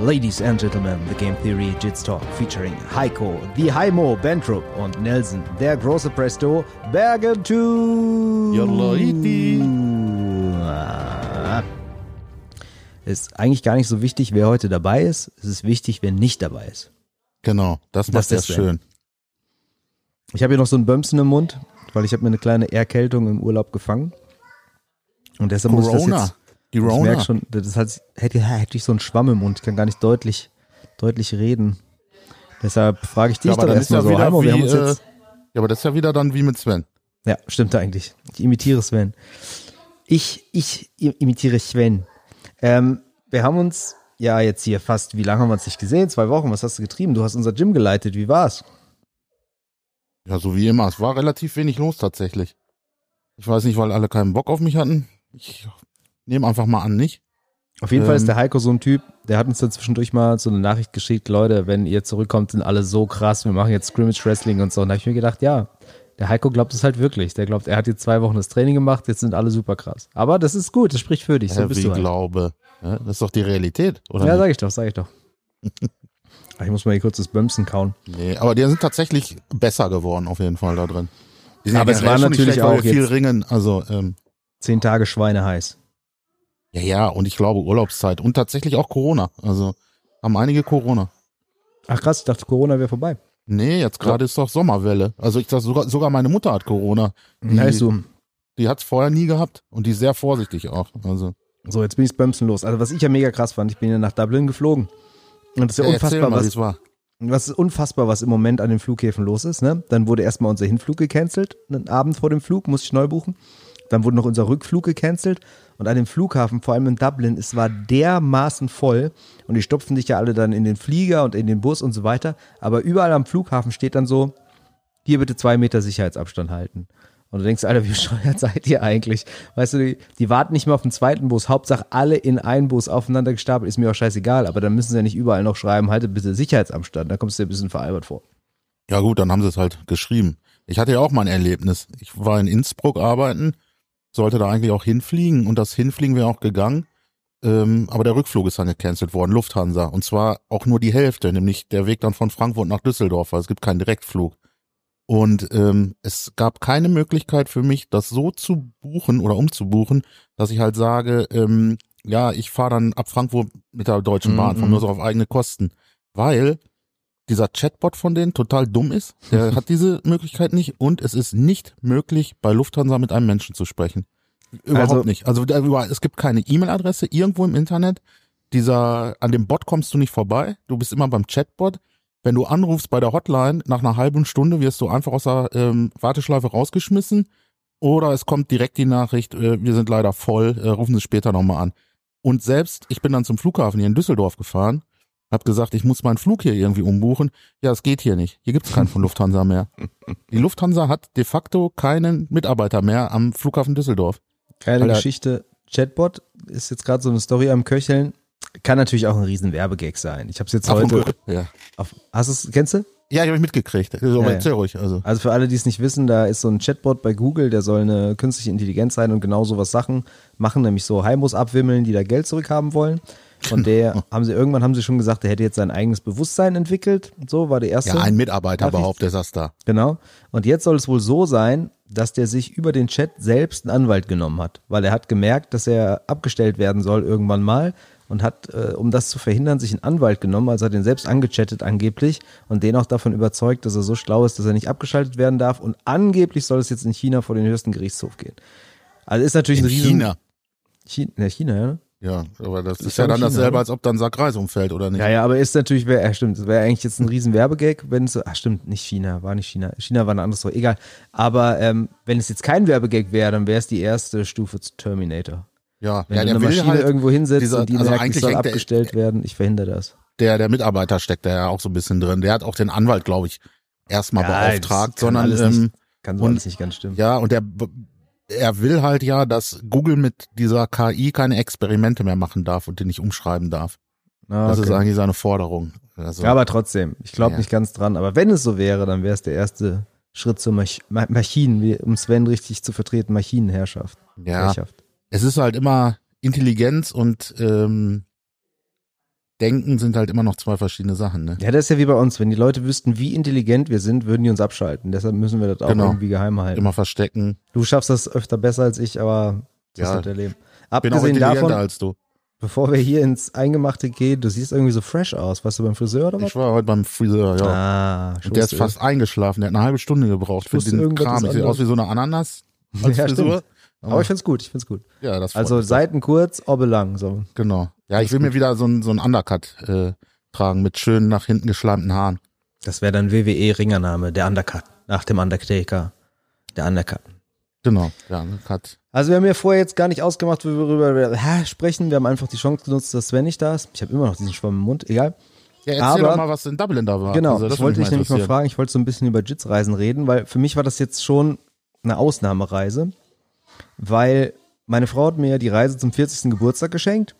Ladies and Gentlemen, the Game Theory Jits Talk featuring Heiko, the Heimo Bentrup und Nelson, der große Presto Bergentu. Ist eigentlich gar nicht so wichtig, wer heute dabei ist. Es ist wichtig, wer nicht dabei ist. Genau, das macht das, ist schön. Ich habe hier noch so einen Bömsen im Mund, weil ich habe mir eine kleine Erkältung im Urlaub gefangen. Und deshalb muss ich das Corona. jetzt Die Ich Rona. merke schon, das hat, hätte, hätte ich so einen Schwamm im Mund, ich kann gar nicht deutlich, deutlich reden. Deshalb frage ich dich ja, aber doch erstmal ja so, Heimo, wie, äh, ja, aber das ist ja wieder dann wie mit Sven. ja, stimmt eigentlich. Ich imitiere Sven. Ich, ich imitiere Sven. Ähm, wir haben uns ja jetzt hier fast, wie lange haben wir uns nicht gesehen? Zwei Wochen, was hast du getrieben? Du hast unser Gym geleitet, wie war's? Ja, so wie immer. Es war relativ wenig los tatsächlich. Ich weiß nicht, weil alle keinen Bock auf mich hatten. Ich nehme einfach mal an, nicht. Auf jeden Fall ist Ähm. der Heiko so ein Typ, der hat uns dann zwischendurch mal so eine Nachricht geschickt, Leute, wenn ihr zurückkommt, sind alle so krass, wir machen jetzt Scrimmage Wrestling und so. Und da habe ich mir gedacht, ja, der Heiko glaubt es halt wirklich. Der glaubt, er hat jetzt zwei Wochen das Training gemacht, jetzt sind alle super krass. Aber das ist gut, das spricht für dich, so Hä, bist wie du halt. Glaube. Ja, das ist doch die Realität, oder? Ja, nicht? sag ich doch, sag ich doch. Ich muss mal hier kurz das Bömsen kauen. Nee, aber die sind tatsächlich besser geworden, auf jeden Fall da drin. Aber es war natürlich schlecht, auch viel ringen. Also, ähm, Zehn Tage Schweine heiß. Ja, ja, und ich glaube Urlaubszeit und tatsächlich auch Corona. Also, haben einige Corona. Ach krass, ich dachte, Corona wäre vorbei. Nee, jetzt gerade ist doch Sommerwelle. Also ich sag sogar, sogar meine Mutter hat Corona. Die, Heißt die hat's vorher nie gehabt und die ist sehr vorsichtig auch. Also So, jetzt bin ich Bömsen los. Also was ich ja mega krass fand, ich bin ja nach Dublin geflogen. Und das ist ja, ja, unfassbar, mal, was, war. Was ist unfassbar, was im Moment an den Flughäfen los ist. Ne? Dann wurde erstmal unser Hinflug gecancelt, einen Abend vor dem Flug, musste ich neu buchen. Dann wurde noch unser Rückflug gecancelt. Und an dem Flughafen, vor allem in Dublin, es war dermaßen voll. Und die stopfen dich ja alle dann in den Flieger und in den Bus und so weiter. Aber überall am Flughafen steht dann so, hier bitte zwei Meter Sicherheitsabstand halten. Und du denkst, Alter, wie bescheuert seid ihr eigentlich? Weißt du, die, die warten nicht mehr auf den zweiten Bus. Hauptsache alle in einen Bus aufeinander gestapelt, ist mir auch scheißegal. Aber dann müssen sie ja nicht überall noch schreiben, haltet bitte Sicherheitsabstand. Da kommst du dir ein bisschen veralbert vor. Ja gut, dann haben sie es halt geschrieben. Ich hatte ja auch mal ein Erlebnis. Ich war in Innsbruck arbeiten, sollte da eigentlich auch hinfliegen und das Hinfliegen wäre auch gegangen. Ähm, aber der Rückflug ist dann gecancelt worden, Lufthansa. Und zwar auch nur die Hälfte, nämlich der Weg dann von Frankfurt nach Düsseldorf, weil es gibt keinen Direktflug. Und ähm, es gab keine Möglichkeit für mich, das so zu buchen oder umzubuchen, dass ich halt sage, ähm, ja, ich fahre dann ab Frankfurt mit der Deutschen Bahn, Mhm. von nur so auf eigene Kosten. Weil dieser Chatbot von denen total dumm ist. Der hat diese Möglichkeit nicht und es ist nicht möglich, bei Lufthansa mit einem Menschen zu sprechen. Überhaupt Also- nicht. Also es gibt keine E-Mail-Adresse irgendwo im Internet. Dieser, an dem Bot kommst du nicht vorbei. Du bist immer beim Chatbot. Wenn du anrufst bei der Hotline, nach einer halben Stunde wirst du einfach aus der ähm, Warteschleife rausgeschmissen. Oder es kommt direkt die Nachricht, äh, wir sind leider voll, äh, rufen Sie später nochmal an. Und selbst, ich bin dann zum Flughafen hier in Düsseldorf gefahren, hab gesagt, ich muss meinen Flug hier irgendwie umbuchen. Ja, es geht hier nicht. Hier gibt's keinen von Lufthansa mehr. Die Lufthansa hat de facto keinen Mitarbeiter mehr am Flughafen Düsseldorf. Geile Alter. Geschichte. Chatbot ist jetzt gerade so eine Story am Köcheln. Kann natürlich auch ein riesen Werbegag sein. Ich habe es jetzt heute. ja, Auf, hast du's, kennst du? ja ich habe mitgekriegt. So, Ja, ja. erzähl ruhig. Also. Also für alle, die es nicht wissen, da ist so ein Chatbot bei Google, der soll eine künstliche Intelligenz sein und genau sowas Sachen machen, nämlich so Heimos abwimmeln, die da Geld zurückhaben wollen. Von der haben sie irgendwann haben sie schon gesagt, der hätte jetzt sein eigenes Bewusstsein entwickelt. So war der erste. Ja, ein Mitarbeiter Nachricht. behauptet das da. Genau. Und jetzt soll es wohl so sein, dass der sich über den Chat selbst einen Anwalt genommen hat, weil er hat gemerkt, dass er abgestellt werden soll irgendwann mal und hat, äh, um das zu verhindern, sich einen Anwalt genommen, also hat den selbst angechattet angeblich und den auch davon überzeugt, dass er so schlau ist, dass er nicht abgeschaltet werden darf und angeblich soll es jetzt in China vor den höchsten Gerichtshof gehen. Also ist natürlich In ein riesen China. China, ja, China, ja. Ne? Ja, aber das ist, Ist ja dann dasselbe, oder? als ob dann Sack Reis umfällt, oder nicht? Ja, ja, aber ist natürlich, wär, ja, stimmt, das wäre eigentlich jetzt ein riesen Werbegag, wenn es, so- ach stimmt, nicht China, war nicht China, China war ein anderes Wort, egal. Aber ähm, wenn es jetzt kein Werbegag wäre, dann wäre es die erste Stufe zu Terminator. Ja, Wenn ja du eine Maschine halt, irgendwo hinsetzt dieser- und die also merkt, soll hängt der- abgestellt werden, ich verhindere das. der, der Mitarbeiter steckt da ja auch so ein bisschen drin. Der hat auch den Anwalt, glaube ich, erstmal beauftragt, das kann sondern ähm, nicht, kann so und- alles nicht ganz stimmen. ja, und der er will halt ja, dass Google mit dieser KI keine Experimente mehr machen darf und die nicht umschreiben darf. Ah, Das ist eigentlich seine Forderung. Also, Ja, aber trotzdem, ich glaube Ja. nicht ganz dran. Aber wenn es so wäre, dann wäre es der erste Schritt zur Mach Ma Maschinen, wie, um Sven richtig zu vertreten, Maschinenherrschaft. ja, Herrschaft. es ist halt immer Intelligenz und ähm, Denken sind halt immer noch zwei verschiedene Sachen, ne? Ja, das ist ja wie bei uns. Wenn die Leute wüssten, wie intelligent wir sind, würden die uns abschalten. Deshalb müssen wir das auch Genau. irgendwie geheim halten. Immer verstecken. Du schaffst das öfter besser als ich, aber das Ja. ist halt der Leben. Bin auch Abgesehen davon, als du. bevor wir hier ins Eingemachte gehen, du siehst irgendwie so fresh aus. Warst du beim Friseur oder was? Ich war heute beim Friseur, ja. Ah, Und der ist fast eingeschlafen. Der hat eine halbe Stunde gebraucht für den Kram. Ich sehe aus wie so eine Ananas als Ja, Frisur. Aber ich find's gut, ich find's gut. ja, das Also. Seiten kurz, Obbe lang. So. Genau. Ja, ich will mir wieder so ein, so ein Undercut äh, tragen mit schön nach hinten geschleimten Haaren. Das wäre dann WWE-Ringername, der Undercut. Nach dem Undertaker. Der Undercut. Genau. Ja, Undercut. Also wir haben ja vorher jetzt gar nicht ausgemacht, worüber wir hä, sprechen. Wir haben einfach die Chance genutzt, dass Sven nicht da ist. Ich habe immer noch diesen Schwamm im Mund, egal. Ja, erzähl Aber- doch mal, was in Dublin da war. Genau, Also, das ich wollte mich nämlich mal fragen, ich wollte so ein bisschen über Jits-Reisen reden, weil für mich war das jetzt schon eine Ausnahmereise, weil meine Frau hat mir ja die Reise zum 40. Geburtstag geschenkt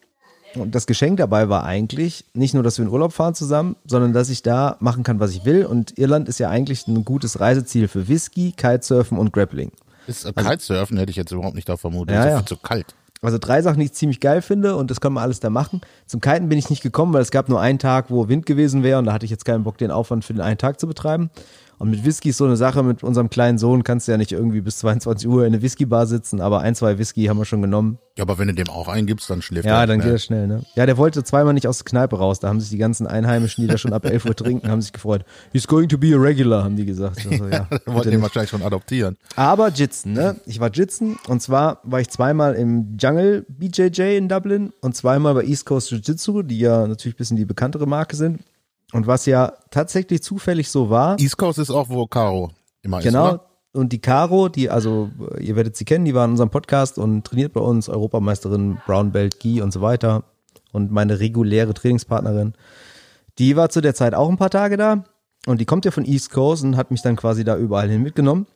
und das Geschenk dabei war eigentlich nicht nur, dass wir in Urlaub fahren zusammen, sondern dass ich da machen kann, was ich will und Irland ist ja eigentlich ein gutes Reiseziel für Whisky, Kitesurfen und Grappling. Ist äh, Kitesurfen hätte ich jetzt überhaupt nicht da vermutet. Ja, ist ja. viel zu kalt. Also drei Sachen, die ich ziemlich geil finde und das kann man alles da machen. Zum Kiten bin ich nicht gekommen, weil es gab nur einen Tag, wo Wind gewesen wäre und da hatte ich jetzt keinen Bock, den Aufwand für den einen Tag zu betreiben. Und mit Whisky ist so eine Sache, mit unserem kleinen Sohn kannst du ja nicht irgendwie bis 22 Uhr in eine Whiskybar sitzen, aber ein, zwei Whisky haben wir schon genommen. Ja, aber wenn du dem auch eingibst, dann schläft Ja, er. dann ne? geht das schnell, ne? Ja, der wollte zweimal nicht aus der Kneipe raus, da haben sich die ganzen Einheimischen, die da schon ab 11 Uhr trinken, haben sich gefreut. He's going to be a regular, haben die gesagt. Also, ja, bitte wollten ihn wahrscheinlich schon adoptieren. Aber Jitsen, ne? Ich war Jitsen und zwar war ich zweimal im Jungle BJJ in Dublin und zweimal bei East Coast Jiu-Jitsu, die ja natürlich ein bisschen die bekanntere Marke sind. Und was ja tatsächlich zufällig so war, East Coast ist auch, wo Caro immer ist, genau, und die Caro, die, also ihr werdet sie kennen, die war in unserem Podcast und trainiert bei uns, Europameisterin, Brown Belt, Gi und so weiter. Und meine reguläre Trainingspartnerin, die war zu der Zeit auch ein paar Tage da. Und die kommt ja von East Coast und hat mich dann quasi da überall hin mitgenommen.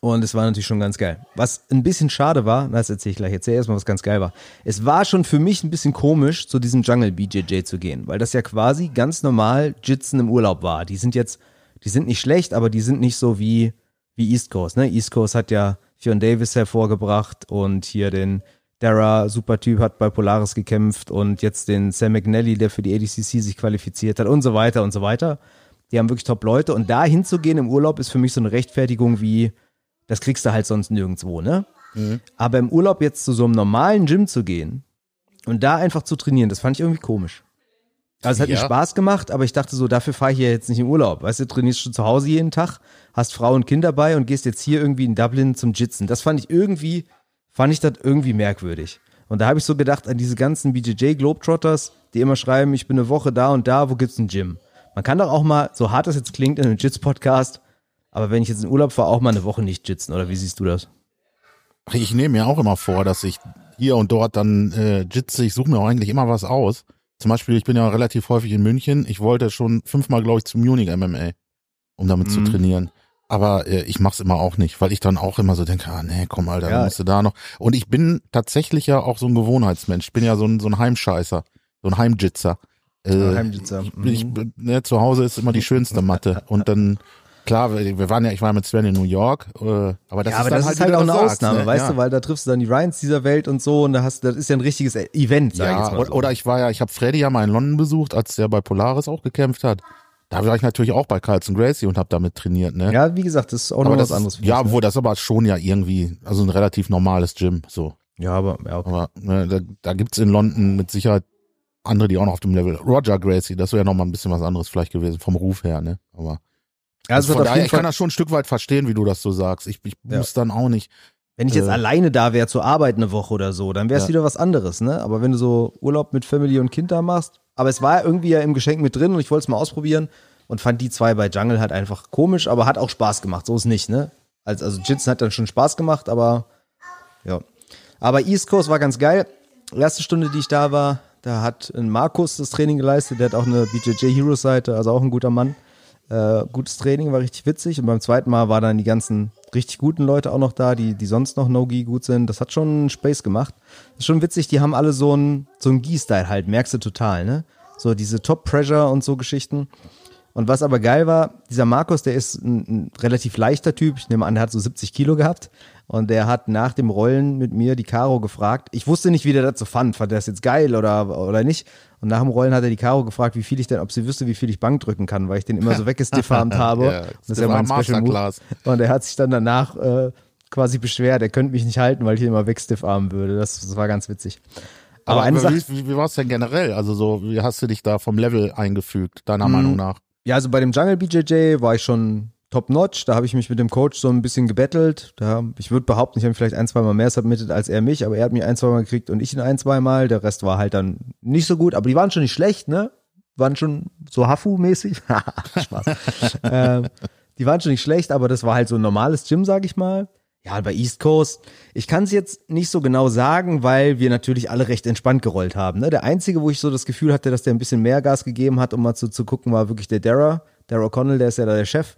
Und es war natürlich schon ganz geil. Was ein bisschen schade war, das erzähle ich gleich, erzähl erstmal, was ganz geil war. Es war schon für mich ein bisschen komisch, zu diesem Jungle BJJ zu gehen, weil das ja quasi ganz normal Jitsen im Urlaub war. Die sind jetzt, die sind nicht schlecht, aber die sind nicht so wie, wie East Coast. Ne? East Coast hat ja Fionn Davis hervorgebracht und hier den Dara, super Typ, hat bei Polaris gekämpft und jetzt den Sam McNally, der für die ADCC sich qualifiziert hat und so weiter und so weiter. Die haben wirklich top Leute und da hinzugehen im Urlaub ist für mich so eine Rechtfertigung wie, das kriegst du halt sonst nirgendwo, ne? Aber im Urlaub jetzt zu so einem normalen Gym zu gehen und da einfach zu trainieren, das fand ich irgendwie komisch. Also es hat mir Ja. Spaß gemacht, aber ich dachte so, dafür fahre ich ja jetzt nicht im Urlaub. Weißt du, trainierst schon zu Hause jeden Tag, hast Frau und Kind dabei und gehst jetzt hier irgendwie in Dublin zum Jitsen. Das fand ich irgendwie, fand ich das irgendwie merkwürdig. Und da habe ich so gedacht an diese ganzen BJJ Globetrotters, die immer schreiben, ich bin eine Woche da und da, wo gibt's ein Gym? Man kann doch auch mal, so hart das jetzt klingt, in einem Jits-Podcast, aber wenn ich jetzt in Urlaub fahre, auch mal eine Woche nicht jitsen, oder wie siehst du das? Ich nehme mir auch immer vor, dass ich hier und dort dann äh, jitze. Ich suche mir auch eigentlich immer was aus. Zum Beispiel, ich bin ja relativ häufig in München. Ich wollte schon fünfmal, glaube ich, zum Munich MMA, um damit zu Mhm. trainieren. Aber äh, ich mach's immer auch nicht, weil ich dann auch immer so denke, ah nee, komm, Alter, Ja. dann musst du da noch. Und ich bin tatsächlich ja auch so ein Gewohnheitsmensch. Ich bin ja so ein, so ein Heimscheißer, so ein Heimjitzer. Äh, Heimjitzer. ich, Mhm. ne, zu Hause ist immer die schönste Matte. Und dann, klar, wir waren ja, ich war mit Sven in New York, äh, aber das ja, ist aber das halt, ist halt auch eine sagst, Ausnahme, ne? weißt ja. du, weil da triffst du dann die Ryans dieser Welt und so und da hast das ist ja ein richtiges Event, sag ich Ja, jetzt mal oder, so. oder ich war ja, ich habe Freddy ja mal in London besucht, als der bei Polaris auch gekämpft hat. Da war ich natürlich auch bei Carlson Gracie und habe damit trainiert, ne? ja, wie gesagt, das ist auch noch aber was das, anderes. ja, mich, ne? obwohl das aber schon ja irgendwie, also ein relativ normales Gym, so. ja, aber ja, okay. Aber ne, da, da gibt's in London mit Sicherheit andere, die auch noch auf dem Level. Roger Gracie, das wäre ja noch mal ein bisschen was anderes vielleicht gewesen vom Ruf her, ne? Aber also von daher, ich kann das schon ein Stück weit verstehen, wie du das so sagst. Ich, ich Ja. muss dann auch nicht. wenn ich jetzt äh, alleine da wäre zur Arbeit eine Woche oder so, dann wäre es Ja. wieder was anderes, ne? Aber wenn du so Urlaub mit Family und Kind da machst, aber es war irgendwie ja im Geschenk mit drin und ich wollte es mal ausprobieren und fand die zwei bei Jungle halt einfach komisch, aber hat auch Spaß gemacht, so ist nicht, ne? Also, also Jitsen hat dann schon Spaß gemacht, aber ja. Aber East Coast war ganz geil. Erste Stunde, die ich da war, da hat ein Markus das Training geleistet, der hat auch eine BJJ Heroes Seite, also auch ein guter Mann. Äh, gutes Training, war richtig witzig. Und beim zweiten Mal waren dann die ganzen richtig guten Leute auch noch da, die, die sonst noch No-Gi gut sind. Das hat schon Space gemacht. ist schon witzig, die haben alle so einen so einen Gi-Style halt, merkst du total, ne? So diese Top-Pressure und so Geschichten. Und was aber geil war, dieser Markus, der ist ein, ein, relativ leichter Typ. Ich nehme an, der hat so 70 Kilo gehabt. Und der hat nach dem Rollen mit mir die Caro gefragt. Ich wusste nicht, wie der dazu fand. Fand der das jetzt geil oder, oder nicht? Und nach dem Rollen hat er die Caro gefragt, wie viel ich denn, ob sie wüsste, wie viel ich Bank drücken kann, weil ich den immer so weggestifarmt habe. ja, das ist ja mein Special Move. Und er hat sich dann danach äh, quasi beschwert, er könnte mich nicht halten, weil ich ihn immer wegstiffarmen würde. Das, das war ganz witzig. Aber, aber eine Sache, wie, wie war es denn generell? Also so, wie hast du dich da vom Level eingefügt, deiner hm, Meinung nach? Ja, also bei dem Jungle BJJ war ich schon top notch. Da habe ich mich mit dem Coach so ein bisschen gebettelt. Da, ich würde behaupten, ich habe vielleicht ein, zwei Mal mehr submitted als er mich, aber er hat mich ein, zwei Mal gekriegt und ich ihn ein, zwei Mal. Der Rest war halt dann nicht so gut, aber die waren schon nicht schlecht, ne? Waren schon so Hafu-mäßig. Spaß. ähm, die waren schon nicht schlecht, aber das war halt so ein normales Gym, sag ich mal. Ja, bei East Coast, ich kann es jetzt nicht so genau sagen, weil wir natürlich alle recht entspannt gerollt haben. Ne? Der einzige, wo ich so das Gefühl hatte, dass der ein bisschen mehr Gas gegeben hat, um mal zu, zu gucken, war wirklich der Dara. Dara O'Connell, der ist ja da der Chef.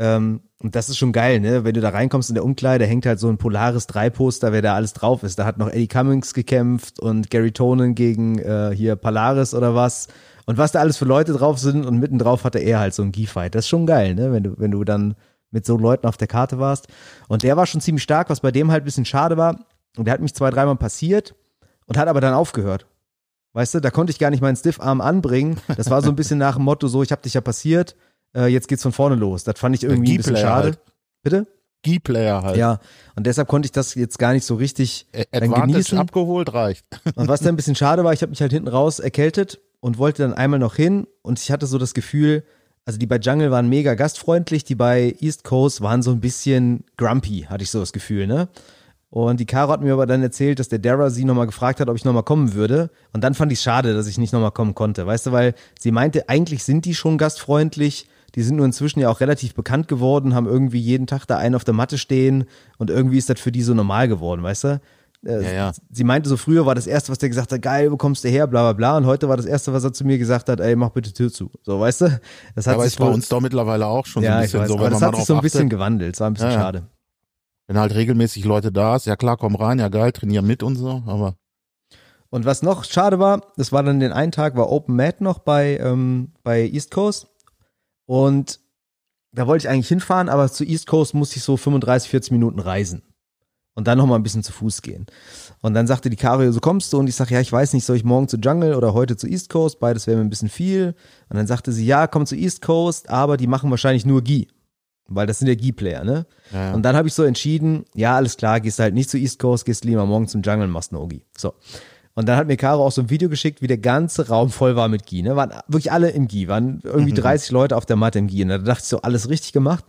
Ähm, und das ist schon geil, ne? Wenn du da reinkommst in der Umkleide, hängt halt so ein Polaris 3 Poster, wer da alles drauf ist. Da hat noch Eddie Cummings gekämpft und Gary Tonen gegen äh, hier Polaris oder was. Und was da alles für Leute drauf sind und mittendrauf hatte er halt so ein G-Fight. Das ist schon geil, ne? Wenn du, wenn du dann mit so Leuten auf der Karte warst. Und der war schon ziemlich stark, was bei dem halt ein bisschen schade war. Und der hat mich zwei, dreimal passiert und hat aber dann aufgehört. Weißt du, da konnte ich gar nicht meinen Stiffarm anbringen. Das war so ein bisschen nach dem Motto, so, ich hab dich ja passiert, äh, jetzt geht's von vorne los. Das fand ich irgendwie ein bisschen schade. Halt. Bitte? Key-Player halt. Ja, und deshalb konnte ich das jetzt gar nicht so richtig Advantage genießen. abgeholt reicht. Und was dann ein bisschen schade war, ich habe mich halt hinten raus erkältet und wollte dann einmal noch hin und ich hatte so das Gefühl, also die bei Jungle waren mega gastfreundlich, die bei East Coast waren so ein bisschen grumpy, hatte ich so das Gefühl, ne? Und die Caro hat mir aber dann erzählt, dass der Dara sie nochmal gefragt hat, ob ich nochmal kommen würde. Und dann fand ich es schade, dass ich nicht nochmal kommen konnte. Weißt du, weil sie meinte, eigentlich sind die schon gastfreundlich. Die sind nur inzwischen ja auch relativ bekannt geworden, haben irgendwie jeden Tag da einen auf der Matte stehen und irgendwie ist das für die so normal geworden, weißt du? Äh, ja, ja. Sie meinte so, früher war das Erste, was der gesagt hat, geil, wo kommst du her, bla bla bla. Und heute war das Erste, was er zu mir gesagt hat, ey, mach bitte Tür zu. So, weißt du? Das hat ja, aber sich ist bei uns doch mittlerweile auch schon ja, so ein bisschen weiß, so. Aber das hat sich so ein bisschen achtet. gewandelt, das war ein bisschen schade. Wenn halt regelmäßig Leute da ist, ja klar, komm rein, ja geil, trainier mit und so, aber. Und was noch schade war, das war dann den einen Tag, war Open Mat noch bei, ähm, bei East Coast. Und da wollte ich eigentlich hinfahren, aber zu East Coast musste ich so 35, 40 Minuten reisen und dann noch mal ein bisschen zu Fuß gehen. Und dann sagte die Kario, so kommst du? Und ich sage, ja, ich weiß nicht, soll ich morgen zu Jungle oder heute zu East Coast? Beides wäre mir ein bisschen viel. Und dann sagte sie, ja, komm zu East Coast, aber die machen wahrscheinlich nur Gi. Weil das sind ja Gi-Player, ne? Ja. Und dann habe ich so entschieden, ja, alles klar, gehst halt nicht zu East Coast, gehst lieber morgen zum Jungle und machst no Gi. So. Und dann hat mir Caro auch so ein Video geschickt, wie der ganze Raum voll war mit Gi. Ne? Waren wirklich alle im Gi, waren irgendwie mhm. 30 Leute auf der Matte im Gi. Und da dachte ich so, alles richtig gemacht.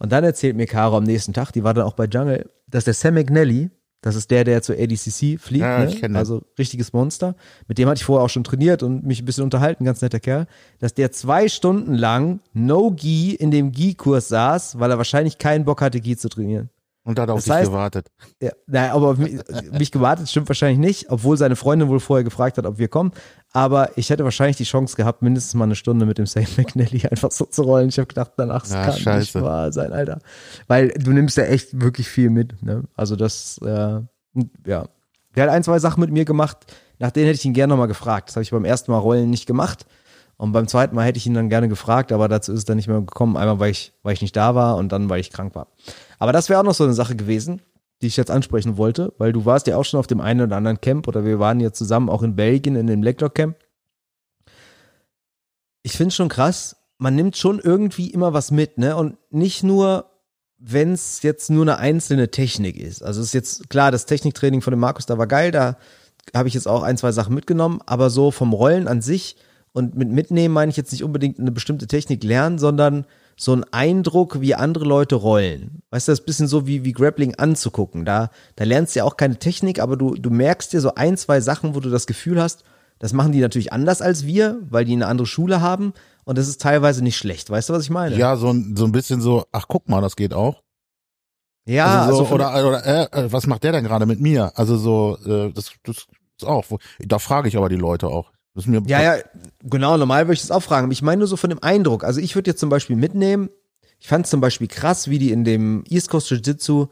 Und dann erzählt mir Caro am nächsten Tag, die war dann auch bei Jungle, dass der Sam McNally, das ist der, der zur ADCC fliegt, ja, ne? also richtiges Monster. Mit dem hatte ich vorher auch schon trainiert und mich ein bisschen unterhalten, ganz netter Kerl, dass der zwei Stunden lang No-Gi in dem Gi-Kurs saß, weil er wahrscheinlich keinen Bock hatte, Gi zu trainieren. Und hat auf das dich heißt, gewartet. Ja, naja, aber mich, mich gewartet stimmt wahrscheinlich nicht, obwohl seine Freundin wohl vorher gefragt hat, ob wir kommen. Aber ich hätte wahrscheinlich die Chance gehabt, mindestens mal eine Stunde mit dem Sam McNally einfach so zu rollen. Ich habe gedacht, danach ja, kann scheiße. nicht wahr sein, Alter. Weil du nimmst ja echt wirklich viel mit. Ne? Also das, äh, ja. Der hat ein, zwei Sachen mit mir gemacht, nach denen hätte ich ihn gerne nochmal gefragt. Das habe ich beim ersten Mal Rollen nicht gemacht. Und beim zweiten Mal hätte ich ihn dann gerne gefragt, aber dazu ist es dann nicht mehr gekommen. Einmal, weil ich, weil ich nicht da war und dann, weil ich krank war. Aber das wäre auch noch so eine Sache gewesen, die ich jetzt ansprechen wollte, weil du warst ja auch schon auf dem einen oder anderen Camp oder wir waren ja zusammen auch in Belgien in dem Blacklock Camp. Ich finde schon krass, man nimmt schon irgendwie immer was mit, ne? Und nicht nur, wenn es jetzt nur eine einzelne Technik ist. Also es ist jetzt klar, das Techniktraining von dem Markus, da war geil, da habe ich jetzt auch ein, zwei Sachen mitgenommen, aber so vom Rollen an sich und mit mitnehmen meine ich jetzt nicht unbedingt eine bestimmte Technik lernen, sondern so ein Eindruck, wie andere Leute rollen. Weißt du, das ist ein bisschen so wie, wie Grappling anzugucken. Da, da lernst du ja auch keine Technik, aber du, du merkst dir so ein, zwei Sachen, wo du das Gefühl hast, das machen die natürlich anders als wir, weil die eine andere Schule haben. Und das ist teilweise nicht schlecht. Weißt du, was ich meine? Ja, so, so ein bisschen so, ach guck mal, das geht auch. Ja, also, so, also oder, oder äh, äh, was macht der denn gerade mit mir? Also so, äh, das, das ist auch. Da frage ich aber die Leute auch ja, ja, genau, normal würde ich das auch fragen. Ich meine nur so von dem Eindruck. Also ich würde jetzt zum Beispiel mitnehmen, ich fand es zum Beispiel krass, wie die in dem East Coast Jiu-Jitsu,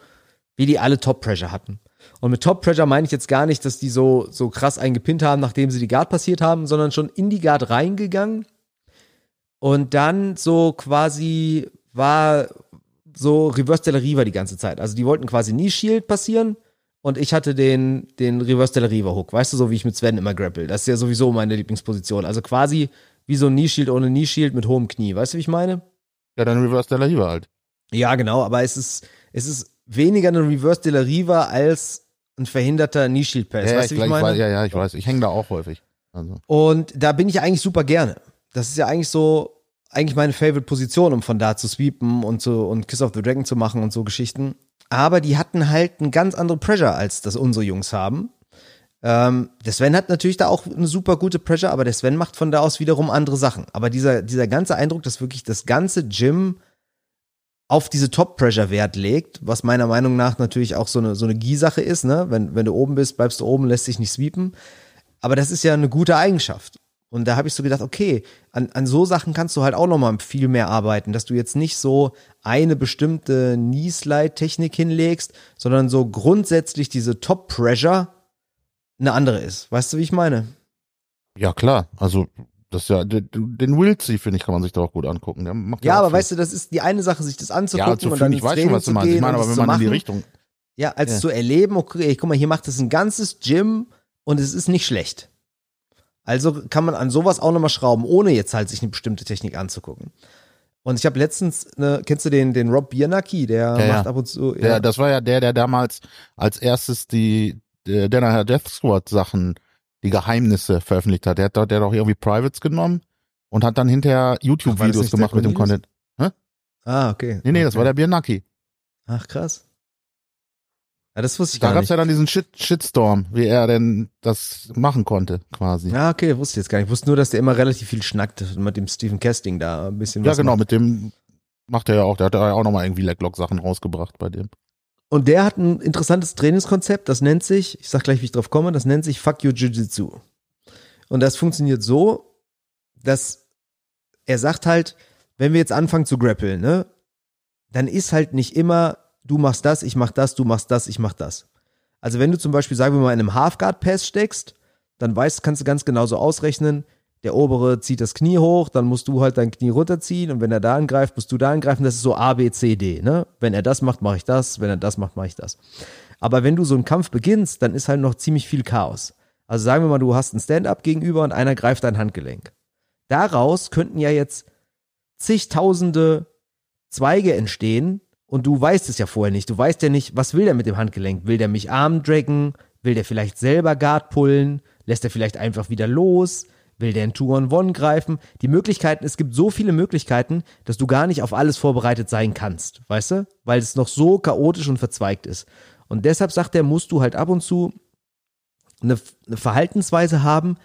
wie die alle Top Pressure hatten. Und mit Top Pressure meine ich jetzt gar nicht, dass die so, so krass eingepinnt haben, nachdem sie die Guard passiert haben, sondern schon in die Guard reingegangen Und dann so quasi war so Reverse de la Riva die ganze Zeit. Also die wollten quasi nie Shield passieren und ich hatte den, den Reverse de la Riva Hook. Weißt du, so wie ich mit Sven immer grapple. Das ist ja sowieso meine Lieblingsposition. Also quasi wie so ein Knee Shield ohne Knee Shield mit hohem Knie. Weißt du, wie ich meine? Ja, dann Reverse de la Riva halt. Ja, genau, aber es ist, es ist weniger eine Reverse de la Riva als ein verhinderter Knee Shield Pass. Ja, weißt du, wie ich ich meine? weiß, ja, ja, ich weiß. Ich hänge da auch häufig. Also. Und da bin ich eigentlich super gerne. Das ist ja eigentlich so, eigentlich meine Favorite-Position, um von da zu sweepen und so und Kiss of the Dragon zu machen und so Geschichten. Aber die hatten halt einen ganz anderen Pressure, als das unsere Jungs haben. Ähm, der Sven hat natürlich da auch eine super gute Pressure, aber der Sven macht von da aus wiederum andere Sachen. Aber dieser, dieser ganze Eindruck, dass wirklich das ganze Gym auf diese Top-Pressure Wert legt, was meiner Meinung nach natürlich auch so eine, so eine Gie-Sache ist, ne? Wenn, wenn du oben bist, bleibst du oben, lässt sich nicht sweepen. Aber das ist ja eine gute Eigenschaft. Und da habe ich so gedacht, okay, an, an so Sachen kannst du halt auch nochmal viel mehr arbeiten, dass du jetzt nicht so eine bestimmte Knee-Slide-Technik hinlegst, sondern so grundsätzlich diese Top-Pressure eine andere ist. Weißt du, wie ich meine? Ja, klar. Also, das ist ja, den, den finde ich, kann man sich da auch gut angucken. Der macht Ja, aber viel. weißt du, das ist die eine Sache, sich das ja, anzugucken zu und dann ich ins weiß schon, Training was du zu meinst. Ich gehen meine, aber das wenn man in die machen. Richtung, Ja, als Ja. zu erleben, okay, guck mal, hier macht es ein ganzes Gym und es ist nicht schlecht. Also kann man an sowas auch nochmal schrauben, ohne jetzt halt sich eine bestimmte Technik anzugucken. Und ich habe letztens, ne, kennst du den, den Rob Biernacki, der Ja, ja. macht ab und zu. der, das war ja der, der damals als erstes die, der, der nachher Death Squad Sachen, die Geheimnisse veröffentlicht hat. Der hat doch, der hat doch irgendwie Privates genommen und hat dann hinterher YouTube-Videos gemacht mit dem? Content. ah, okay. Nee, nee, das okay. war der Biernacki. Ach, krass. Ja, das wusste ich Da gar gab's nicht. ja dann diesen Shit, Shitstorm, wie er denn das machen konnte, quasi. Ja, Ja, okay, wusste ich jetzt gar nicht. Ich wusste nur, dass der immer relativ viel schnackt mit dem Stephen Casting da ein bisschen was genau, macht. mit dem macht er ja auch, der hat ja auch nochmal irgendwie Leglock-Sachen rausgebracht bei dem. Und der hat ein interessantes Trainingskonzept, das nennt sich, ich sag gleich, wie ich drauf komme, das nennt sich Fuck You Jiu-Jitsu. Und das funktioniert so, dass er sagt halt, wenn wir jetzt anfangen zu grappeln, ne, dann ist halt nicht immer, du machst das, ich mach das, du machst das, ich mach das. Also wenn du zum Beispiel, sagen wir mal, in einem Half-Guard-Pass steckst, dann weißt, kannst du ganz genau so ausrechnen, der obere zieht das Knie hoch, dann musst du halt dein Knie runterziehen und wenn er da angreift, musst du da angreifen. Das ist so A, B, C, D. Ne? Wenn er das macht, mache ich das. Wenn er das macht, mache ich das. Aber wenn du so einen Kampf beginnst, dann ist halt noch ziemlich viel Chaos. Also sagen wir mal, du hast ein Stand-up gegenüber und einer greift dein Handgelenk. Daraus könnten ja jetzt zigtausende Zweige entstehen und du weißt es ja vorher nicht. Du weißt ja nicht, was will der mit dem Handgelenk? Will der mich armdraggen? Will der vielleicht selber Guard pullen? Lässt er vielleicht einfach wieder los? Will der in Two-on-One greifen? Die Möglichkeiten, es gibt so viele Möglichkeiten, dass du gar nicht auf alles vorbereitet sein kannst, weißt du? Weil es noch so chaotisch und verzweigt ist. Und deshalb sagt er, musst du halt ab und zu eine, eine Verhaltensweise haben,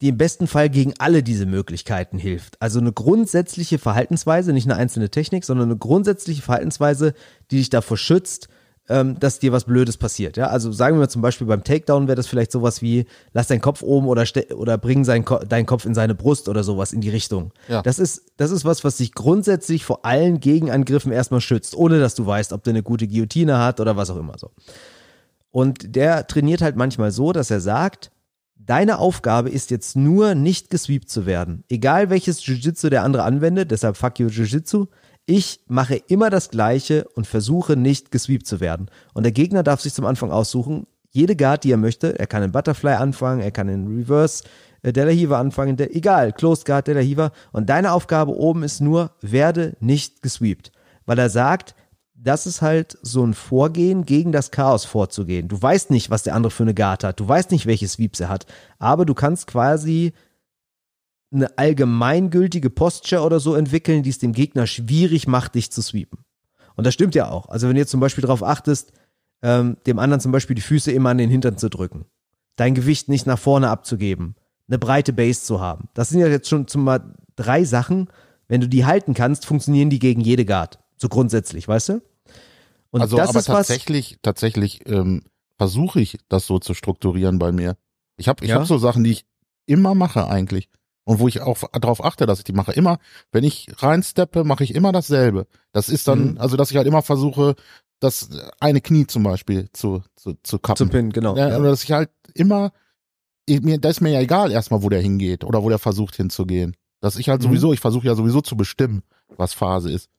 die im besten Fall gegen alle diese Möglichkeiten hilft. Also eine grundsätzliche Verhaltensweise, nicht eine einzelne Technik, sondern eine grundsätzliche Verhaltensweise, die dich davor schützt, ähm, dass dir was Blödes passiert. Ja, also sagen wir mal zum Beispiel beim Takedown wäre das vielleicht sowas wie, lass deinen Kopf oben oder, oder bring sein Ko deinen Kopf in seine Brust oder sowas in die Richtung. Ja. Das ist, das ist was, was dich grundsätzlich vor allen Gegenangriffen erstmal schützt, ohne dass du weißt, ob der eine gute Guillotine hat oder was auch immer so. Und der trainiert halt manchmal so, dass er sagt, deine Aufgabe ist jetzt nur nicht gesweept zu werden. Egal welches Jiu-Jitsu der andere anwendet, deshalb fuck you Jiu-Jitsu. Ich mache immer das Gleiche und versuche nicht gesweept zu werden. Und der Gegner darf sich zum Anfang aussuchen, jede Guard, die er möchte. Er kann in Butterfly anfangen, er kann in Reverse äh, De La Hiva anfangen, der, egal, Closed Guard, De La Hiva. Und deine Aufgabe oben ist nur, werde nicht gesweept. Weil er sagt, das ist halt so ein Vorgehen, gegen das Chaos vorzugehen. Du weißt nicht, was der andere für eine Guard hat. Du weißt nicht, welche Sweeps er hat. Aber du kannst quasi eine allgemeingültige Posture oder so entwickeln, die es dem Gegner schwierig macht, dich zu sweepen. Und das stimmt ja auch. Also wenn du jetzt zum Beispiel darauf achtest, ähm, dem anderen zum Beispiel die Füße immer an den Hintern zu drücken, dein Gewicht nicht nach vorne abzugeben, eine breite Base zu haben. Das sind ja jetzt schon zumal drei Sachen. Wenn du die halten kannst, funktionieren die gegen jede Guard. So grundsätzlich, weißt du? Und also, das aber ist was. tatsächlich, tatsächlich ähm, versuche ich das so zu strukturieren bei mir. Ich habe ich Ja? hab so Sachen, die ich immer mache eigentlich. Und wo ich auch darauf achte, dass ich die mache. Immer, wenn ich reinsteppe, mache ich immer dasselbe. Das ist dann, Mhm. also dass ich halt immer versuche, das eine Knie zum Beispiel zu, zu, zu kappen. Zum Pin, genau. Ja, Ja. Oder dass ich halt immer, ich, mir, da ist mir ja egal erstmal, wo der hingeht oder wo der versucht hinzugehen. Dass ich halt Mhm. sowieso, ich versuche ja sowieso zu bestimmen, was Phase ist.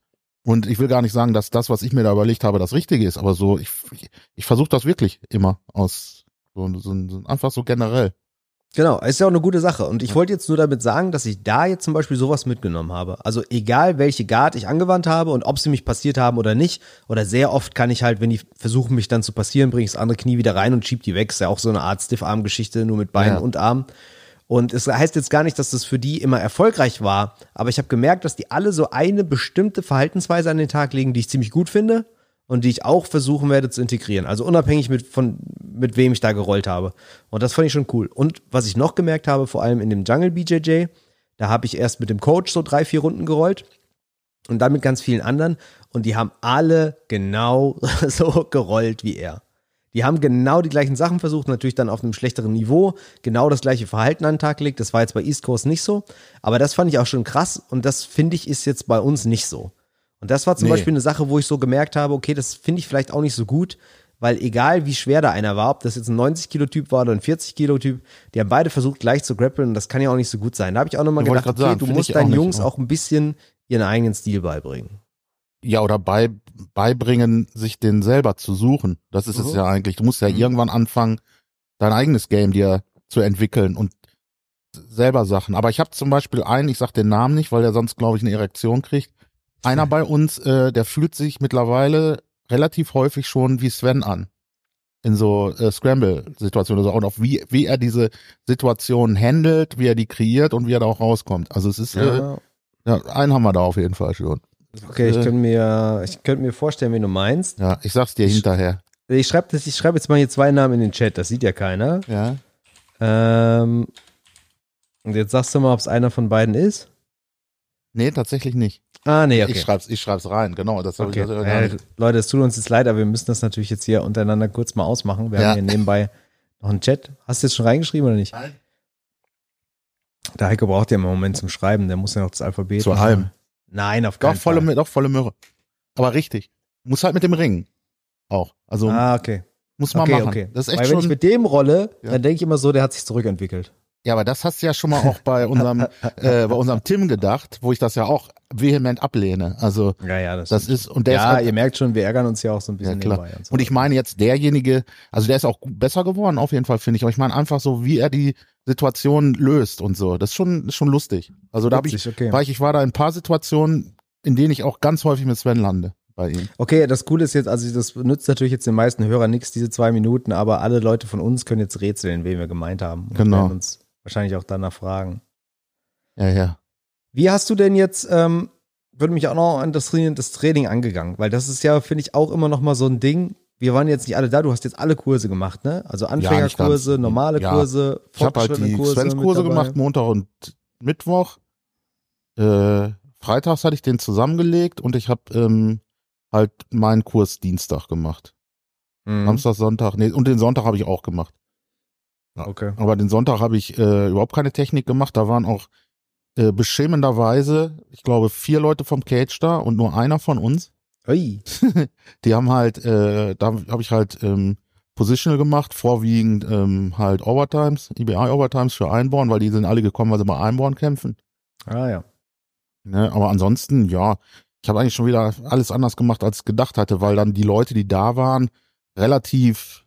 Und ich will gar nicht sagen, dass das, was ich mir da überlegt habe, das Richtige ist, aber so, ich, ich, ich versuche das wirklich immer aus, so, so, so, einfach so generell. Genau, ist ja auch eine gute Sache. Und ich wollte jetzt nur damit sagen, dass ich da jetzt zum Beispiel sowas mitgenommen habe. Also egal, welche Guard ich angewandt habe und ob sie mich passiert haben oder nicht, oder sehr oft kann ich halt, wenn die versuchen, mich dann zu passieren, bringe ich das andere Knie wieder rein und schieb die weg. Ist ja auch so eine Art Stiff-Arm-Geschichte, nur mit Beinen Ja. und Armen. Und es heißt jetzt gar nicht, dass das für die immer erfolgreich war, aber ich habe gemerkt, dass die alle so eine bestimmte Verhaltensweise an den Tag legen, die ich ziemlich gut finde und die ich auch versuchen werde zu integrieren. Also unabhängig mit, von, mit wem ich da gerollt habe. Und das fand ich schon cool. Und was ich noch gemerkt habe, vor allem in dem Jungle BJJ, da habe ich erst mit dem Coach so drei, vier Runden gerollt und dann mit ganz vielen anderen und die haben alle genau so gerollt wie er. Die haben genau die gleichen Sachen versucht, natürlich dann auf einem schlechteren Niveau, genau das gleiche Verhalten an den Tag gelegt. Das war jetzt bei East Coast nicht so, aber das fand ich auch schon krass und das finde ich ist jetzt bei uns nicht so. Und das war zum Nee. Beispiel eine Sache, wo ich so gemerkt habe, okay, das finde ich vielleicht auch nicht so gut, weil egal wie schwer da einer war, ob das jetzt ein 90-Kilo-Typ war oder ein 40-Kilo-Typ, die haben beide versucht gleich zu grappeln und das kann ja auch nicht so gut sein. Da habe ich auch nochmal gedacht, okay, sagen, du musst deinen Jungs auch ein bisschen ihren eigenen Stil beibringen. Ja, oder bei, beibringen, sich den selber zu suchen. Das ist Mhm. es ja eigentlich. Du musst ja irgendwann anfangen, dein eigenes Game dir zu entwickeln und selber Sachen. Aber ich habe zum Beispiel einen, ich sag den Namen nicht, weil der sonst, glaube ich, eine Erektion kriegt. Einer bei uns, äh, der fühlt sich mittlerweile relativ häufig schon wie Sven an. In so äh, Scramble-Situationen. Also auch auf wie, wie er diese Situation handelt, wie er die kreiert und wie er da auch rauskommt. Also es ist, äh, Ja. ja, einen haben wir da auf jeden Fall schon. Okay, ich Äh, könnte mir, ich könnte mir vorstellen, wen du meinst. Ja, ich sag's dir Ich- hinterher. Ich schreibe das, ich schreibe jetzt mal hier zwei Namen in den Chat, das sieht ja keiner. Ja. Ähm, und jetzt sagst du mal, ob es einer von beiden ist. Nee, tatsächlich nicht. Ah, nee, okay. Ich schreib's, ich schreib's rein, genau. Das okay. ich das, Äh, Leute, es tut uns jetzt leid, aber wir müssen das natürlich jetzt hier untereinander kurz mal ausmachen. Wir Ja. haben hier nebenbei noch einen Chat. Hast du jetzt schon reingeschrieben oder nicht? Nein. Der Heiko braucht ja immer einen Moment zum Schreiben, der muss ja noch das Alphabet. Zu machen. allem. Nein, auf Doch keinen volle, Fall. Doch volle Möhre. Aber richtig. Muss halt mit dem Ring. Auch. Also Ah, okay. muss man Okay, machen. okay. Das ist echt Weil wenn ich schon. mit dem rolle, Ja. dann denke ich immer so, der hat sich zurückentwickelt. Ja, aber das hast du ja schon mal auch bei unserem, äh, bei unserem Tim gedacht, wo ich das ja auch vehement ablehne. Also Ja, ja, das, das ist und der ja, ist halt, ihr merkt schon, wir ärgern uns ja auch so ein ja bisschen klar. nebenbei. so. Und ich meine jetzt derjenige, also der ist auch besser geworden auf jeden Fall finde ich. Aber ich meine einfach so, wie er die Situation löst und so. Das ist schon, ist schon lustig. Also da habe ich okay. war ich, ich war da in ein paar Situationen, in denen ich auch ganz häufig mit Sven lande bei ihm. Okay, das Coole ist jetzt, also das nützt natürlich jetzt den meisten Hörern nichts, diese zwei Minuten, aber alle Leute von uns können jetzt rätseln, wen wir gemeint haben. Und Genau. uns wahrscheinlich auch danach fragen. Ja, ja. Wie hast du denn jetzt, ähm, würde mich auch noch an das Training, das Training angegangen, weil das ist ja, finde ich, auch immer noch mal so ein Ding. Wir waren jetzt nicht alle da, du hast jetzt alle Kurse gemacht, ne? Also Anfängerkurse, ganz. normale Ja. Kurse, Ich habe halt die Kurse. Svens mit Kurse dabei. gemacht, Montag und Mittwoch. Äh, freitags hatte ich den zusammengelegt und ich habe ähm, halt meinen Kurs Dienstag gemacht. Mhm. Samstag, Sonntag, nee, und den Sonntag habe ich auch gemacht. Okay. Aber den Sonntag habe ich äh, überhaupt keine Technik gemacht. Da waren auch äh, beschämenderweise, ich glaube, vier Leute vom Cage da und nur einer von uns. Ui. Die haben halt, äh, da habe ich halt ähm, Positional gemacht, vorwiegend ähm, halt Overtimes, EBI Overtimes für Einborn, weil die sind alle gekommen, weil sie bei Einborn kämpfen. Ah ja. Ne? Aber ansonsten, ja, ich habe eigentlich schon wieder alles anders gemacht, als ich gedacht hatte, weil dann die Leute, die da waren, relativ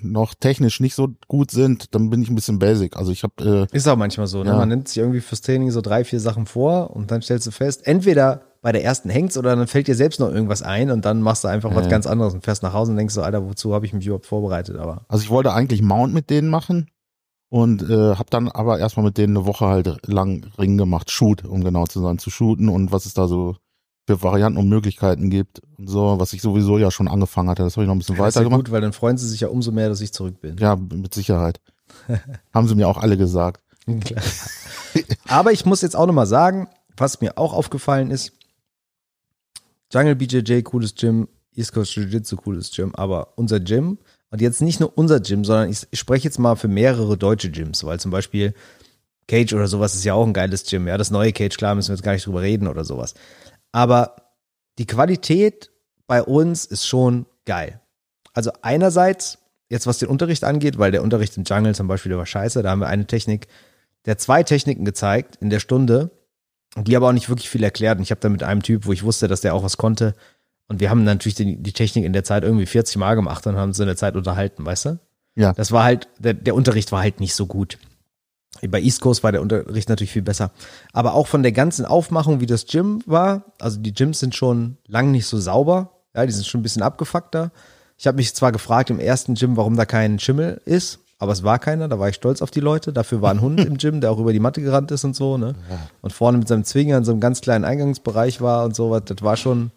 noch technisch nicht so gut sind, dann bin ich ein bisschen basic. Also ich habe äh, Ist auch manchmal so, ne? Ja. Man nimmt sich irgendwie fürs Training so drei, vier Sachen vor und dann stellst du fest, entweder bei der ersten hängt's oder dann fällt dir selbst noch irgendwas ein und dann machst du einfach was Ja. ganz anderes und fährst nach Hause und denkst so, Alter, wozu habe ich mich überhaupt vorbereitet? Aber Also ich wollte eigentlich Mount mit denen machen und äh, habe dann aber erstmal mit denen eine Woche halt lang Ring gemacht, Shoot, um genau zu sein, zu shooten und was es da so für Varianten und Möglichkeiten gibt und so, was ich sowieso ja schon angefangen hatte. Das habe ich noch ein bisschen das ist weiter ja gemacht. gut, weil dann freuen sie sich ja umso mehr, dass ich zurück bin. Ja, mit Sicherheit. Haben sie mir auch alle gesagt. Klar. Aber ich muss jetzt auch nochmal sagen, was mir auch aufgefallen ist, Jungle BJJ, cooles Gym, East Coast Jiu-Jitsu, cooles Gym, aber unser Gym, und jetzt nicht nur unser Gym, sondern ich, ich spreche jetzt mal für mehrere deutsche Gyms, weil zum Beispiel Cage oder sowas ist ja auch ein geiles Gym, ja, das neue Cage, klar, müssen wir jetzt gar nicht drüber reden oder sowas. Aber die Qualität bei uns ist schon geil. Also einerseits, jetzt was den Unterricht angeht, weil der Unterricht im Jungle zum Beispiel war scheiße, da haben wir eine Technik, der hat zwei Techniken gezeigt in der Stunde, die aber auch nicht wirklich viel erklärt. Und ich habe da mit einem Typ, wo ich wusste, dass der auch was konnte. Und wir haben natürlich die, die Technik in der Zeit irgendwie 40 Mal gemacht und haben uns in der Zeit unterhalten, weißt du? Ja. Das war halt, der, der Unterricht war halt nicht so gut. Bei East Coast war der Unterricht natürlich viel besser. Aber auch von der ganzen Aufmachung, wie das Gym war, also die Gyms sind schon lang nicht so sauber. Ja, die sind schon ein bisschen abgefuckter. Ich habe mich zwar gefragt im ersten Gym, warum da kein Schimmel ist, aber es war keiner, da war ich stolz auf die Leute. Dafür war ein Hund im Gym, der auch über die Matte gerannt ist und so, ne? Und vorne mit seinem Zwinger in so einem ganz kleinen Eingangsbereich war und so. Das war schon,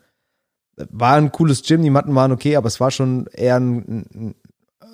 war ein cooles Gym, die Matten waren okay, aber es war schon eher ein, ein,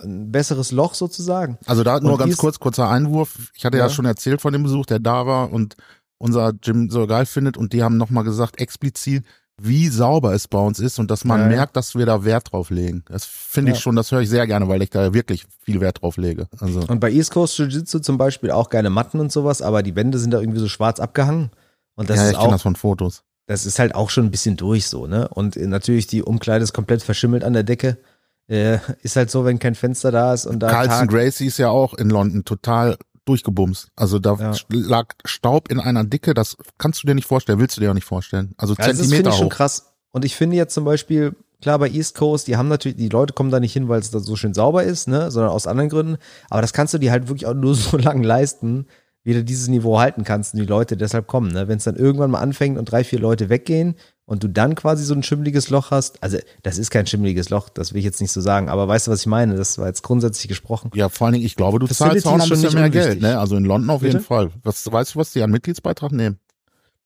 ein besseres Loch sozusagen. Also da nur Und ganz kurz, kurzer Einwurf. Ich hatte ja. Ja. schon erzählt von dem Besuch, der da war und unser Gym so geil findet und die haben nochmal gesagt, explizit, wie sauber es bei uns ist und dass man Ja, merkt, dass wir da Wert drauf legen. Das finde ich Ja. schon, das höre ich sehr gerne, weil ich da wirklich viel Wert drauf lege. Also Und bei East Coast Jiu-Jitsu zum Beispiel auch geile Matten und sowas, aber die Wände sind da irgendwie so schwarz abgehangen. Und das ja, ist ich auch, das von Fotos. das ist halt auch schon ein bisschen durch so, ne? Und äh, natürlich die Umkleide ist komplett verschimmelt an der Decke. Äh, ist halt so, wenn kein Fenster da ist und da Carlson Tag, Gracie ist ja auch in London total durchgebumst. Also da Ja. lag Staub in einer Dicke, das kannst du dir nicht vorstellen, willst du dir auch nicht vorstellen. Also Also das finde Zentimeter ich schon hoch. krass. Und ich finde jetzt zum Beispiel, klar, bei East Coast, die haben natürlich, die Leute kommen da nicht hin, weil es da so schön sauber ist, ne, sondern aus anderen Gründen. Aber das kannst du dir halt wirklich auch nur so lange leisten, wie du dieses Niveau halten kannst und die Leute deshalb kommen, ne. Wenn es dann irgendwann mal anfängt und drei, vier Leute weggehen und du dann quasi so ein schimmeliges Loch hast, also das ist kein schimmeliges Loch, das will ich jetzt nicht so sagen, aber weißt du, was ich meine? Das war jetzt grundsätzlich gesprochen. Ja, vor allen Dingen, ich glaube, du Facility zahlst auch ein schon bisschen nicht mehr unwichtig. Geld, ne? Also in London auf jeden Bitte? Fall. Was, weißt du, was die an Mitgliedsbeitrag nehmen?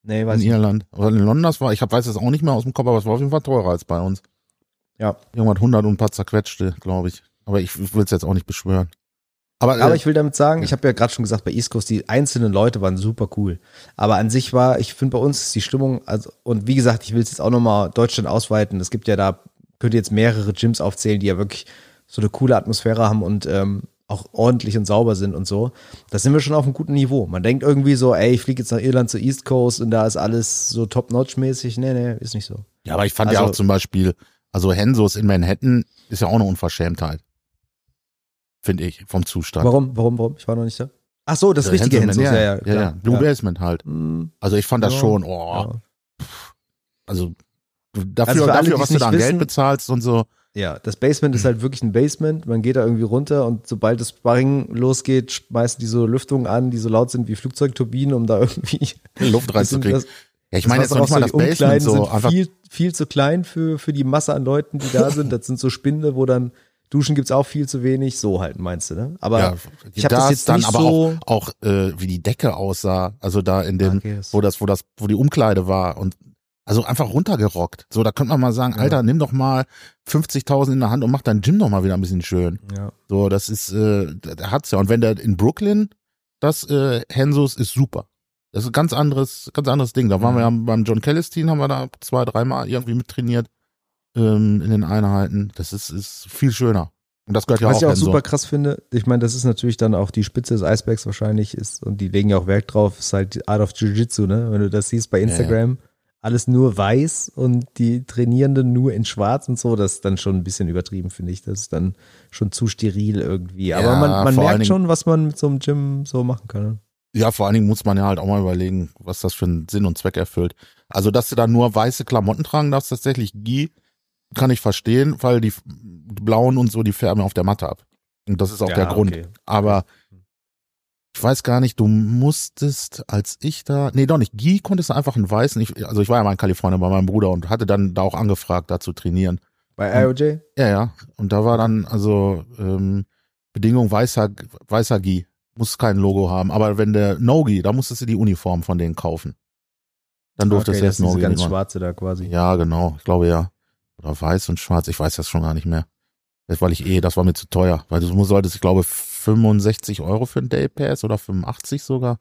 Nee, In weiß ich nicht. Irland. In London, das war, ich hab, weiß es auch nicht mehr aus dem Kopf, aber es war auf jeden Fall teurer als bei uns. Ja. Irgendwann 100 und ein paar zerquetschte, glaube ich. Aber ich will es jetzt auch nicht beschwören. Aber, Aber äh, ich will damit sagen, ich habe ja gerade schon gesagt, bei East Coast, die einzelnen Leute waren super cool. Aber an sich war, ich finde bei uns ist die Stimmung, also, und wie gesagt, ich will es jetzt auch nochmal Deutschland ausweiten. Es gibt ja da, könnt ihr jetzt mehrere Gyms aufzählen, die ja wirklich so eine coole Atmosphäre haben und ähm, auch ordentlich und sauber sind und so. Da sind wir schon auf einem guten Niveau. Man denkt irgendwie so, ey, ich fliege jetzt nach Irland zur East Coast und da ist alles so top-notch-mäßig. Nee, nee, ist nicht so. ja, aber ich fand ja also- auch zum Beispiel, also Hensos in Manhattan ist ja auch eine Unverschämtheit. Finde ich, vom Zustand. Warum, warum, warum? Ich war noch nicht da. Ach so, das Äh, richtige Hensos, ja, ja, ja. ja, ja. Blue Basement halt. Hm, Also ich fand das Ja, schon, oh, ja. also dafür, Also für alle, dafür die was du da an Geld wissen- bezahlst und so. Ja, das Basement ist halt wirklich ein Basement. Man geht da irgendwie runter und sobald das Sparring losgeht, schmeißen die so Lüftungen an, die so laut sind wie Flugzeugturbinen, um da irgendwie Luft reinzukriegen. Ja, ich meine jetzt das noch nicht mal das Basement so. sind Einfach, viel, viel zu klein für, für die Masse an Leuten, die da sind. Das sind so Spinde, wo dann Duschen gibt's auch viel zu wenig. So halt, meinst du, ne? Aber ja, ich habe das jetzt dann nicht aber so. auch, auch äh, wie die Decke aussah, also da in dem, Okay, wo das, wo das, wo die Umkleide war und also einfach runtergerockt. So, da könnte man mal sagen, Ja. Alter, nimm doch mal 50.000 in der Hand und mach dein Gym doch mal wieder ein bisschen schön. ja. So, das ist, äh, der hat's ja. Und wenn der in Brooklyn, das äh, Hensos ist super. Das ist ein ganz anderes, ganz anderes Ding. Da waren Mhm. wir ja beim John Kellis Team, haben wir da zwei, dreimal irgendwie mit trainiert ähm, in den Einheiten. Das ist, ist viel schöner. Und das gehört ja Was auch ich auch super krass finde, ich meine, das ist natürlich dann auch die Spitze des Eisbergs wahrscheinlich ist und die legen ja auch Wert drauf, ist halt die Art of Jiu-Jitsu, ne? Wenn du das siehst bei Ja, ja. Instagram, alles nur weiß und die Trainierenden nur in schwarz und so, das ist dann schon ein bisschen übertrieben, finde ich. Das ist dann schon zu steril irgendwie. Aber Ja, man, man merkt schon, was man mit so einem Gym so machen kann. Ne? Ja, vor allen Dingen muss man ja halt auch mal überlegen, was das für einen Sinn und Zweck erfüllt. Also, dass du da nur weiße Klamotten tragen darfst, tatsächlich Gi, kann ich verstehen, weil die, blauen und so, die färben auf der Matte ab. Und das ist auch Ja, der Grund. okay. Aber ich weiß gar nicht, du musstest, als ich da, nee, doch nicht, Gi konntest du einfach einen weißen, ich, also ich war ja mal in Kalifornien bei meinem Bruder und hatte dann da auch angefragt, da zu trainieren. Bei IOJ? Ja, ja. Und da war dann also ähm, Bedingung weißer, weißer Gi. Muss kein Logo haben. Aber wenn der No-Gi, da musstest du die Uniform von denen kaufen. Dann durftest okay, du das jetzt ist diese No-Gi ganz nicht machen. schwarze da quasi. Ja, genau. Ich glaube ja. Oder weiß und schwarz. Ich weiß das schon gar nicht mehr. Das, weil ich eh, das war mir zu teuer. Weil du solltest, ich glaube, 65 Euro für einen Day Pass oder 85 sogar.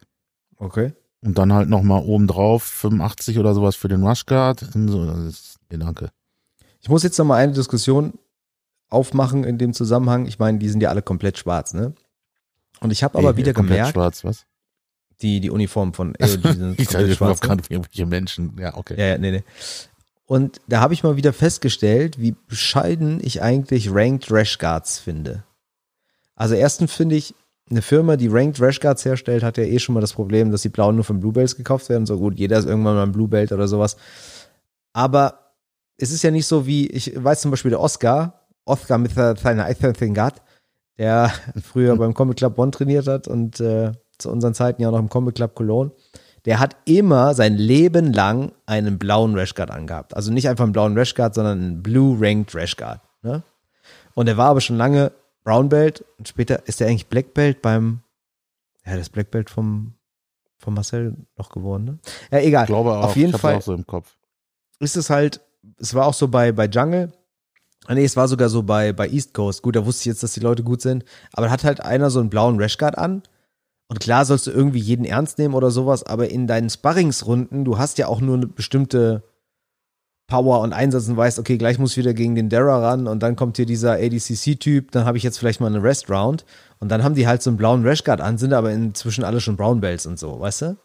Okay. Und dann halt nochmal obendrauf 85 oder sowas für den Rushguard. Und so, das ist, nee, danke. Ich muss jetzt noch mal eine Diskussion aufmachen in dem Zusammenhang. Ich meine, die sind ja alle komplett schwarz, ne? Und ich habe aber Ey, wieder komplett gemerkt, schwarz, was? die, die Uniformen von AOG sind Ich komplett schwarz. Ne? irgendwelche Menschen. Ja, okay. Ja, ja, nee, nee. Und da habe ich mal wieder festgestellt, wie bescheiden ich eigentlich Ranked Rash Guards finde. Also erstens finde ich, eine Firma, die Ranked Rash Guards herstellt, hat ja eh schon mal das Problem, dass die blauen nur von Bluebells gekauft werden. So gut, jeder ist irgendwann mal ein Bluebelt oder sowas. Aber es ist ja nicht so wie, ich weiß zum Beispiel der Oscar, Oscar mit seiner Thing God, der früher beim Comic Club Bonn trainiert hat und äh, zu unseren Zeiten ja noch im Comic Club Cologne. Der hat immer sein Leben lang einen blauen Rashguard angehabt. Also nicht einfach einen blauen Rashguard, sondern einen Blue Ranked Rashguard. Ne? Und er war aber schon lange Brown Belt und später ist er eigentlich Black Belt beim, ja, das Black Belt vom, vom Marcel noch geworden, ne? Ja, egal. Ich glaube auch, Auf jeden ich Fall auch so im Kopf. ist es halt, es war auch so bei, bei Jungle. Ah, Nee, es war sogar so bei, bei East Coast. Gut, da wusste ich jetzt, dass die Leute gut sind. Aber da hat halt einer so einen blauen Rashguard an. Und klar sollst du irgendwie jeden ernst nehmen oder sowas, aber in deinen Sparringsrunden, du hast ja auch nur eine bestimmte Power und Einsatz und weißt, okay, gleich muss ich wieder gegen den Dara ran und dann kommt hier dieser ADCC-Typ, dann habe ich jetzt vielleicht mal eine Rest-Round und dann haben die halt so einen blauen Rashguard an, sind aber inzwischen alle schon Brown Belts und so, weißt du?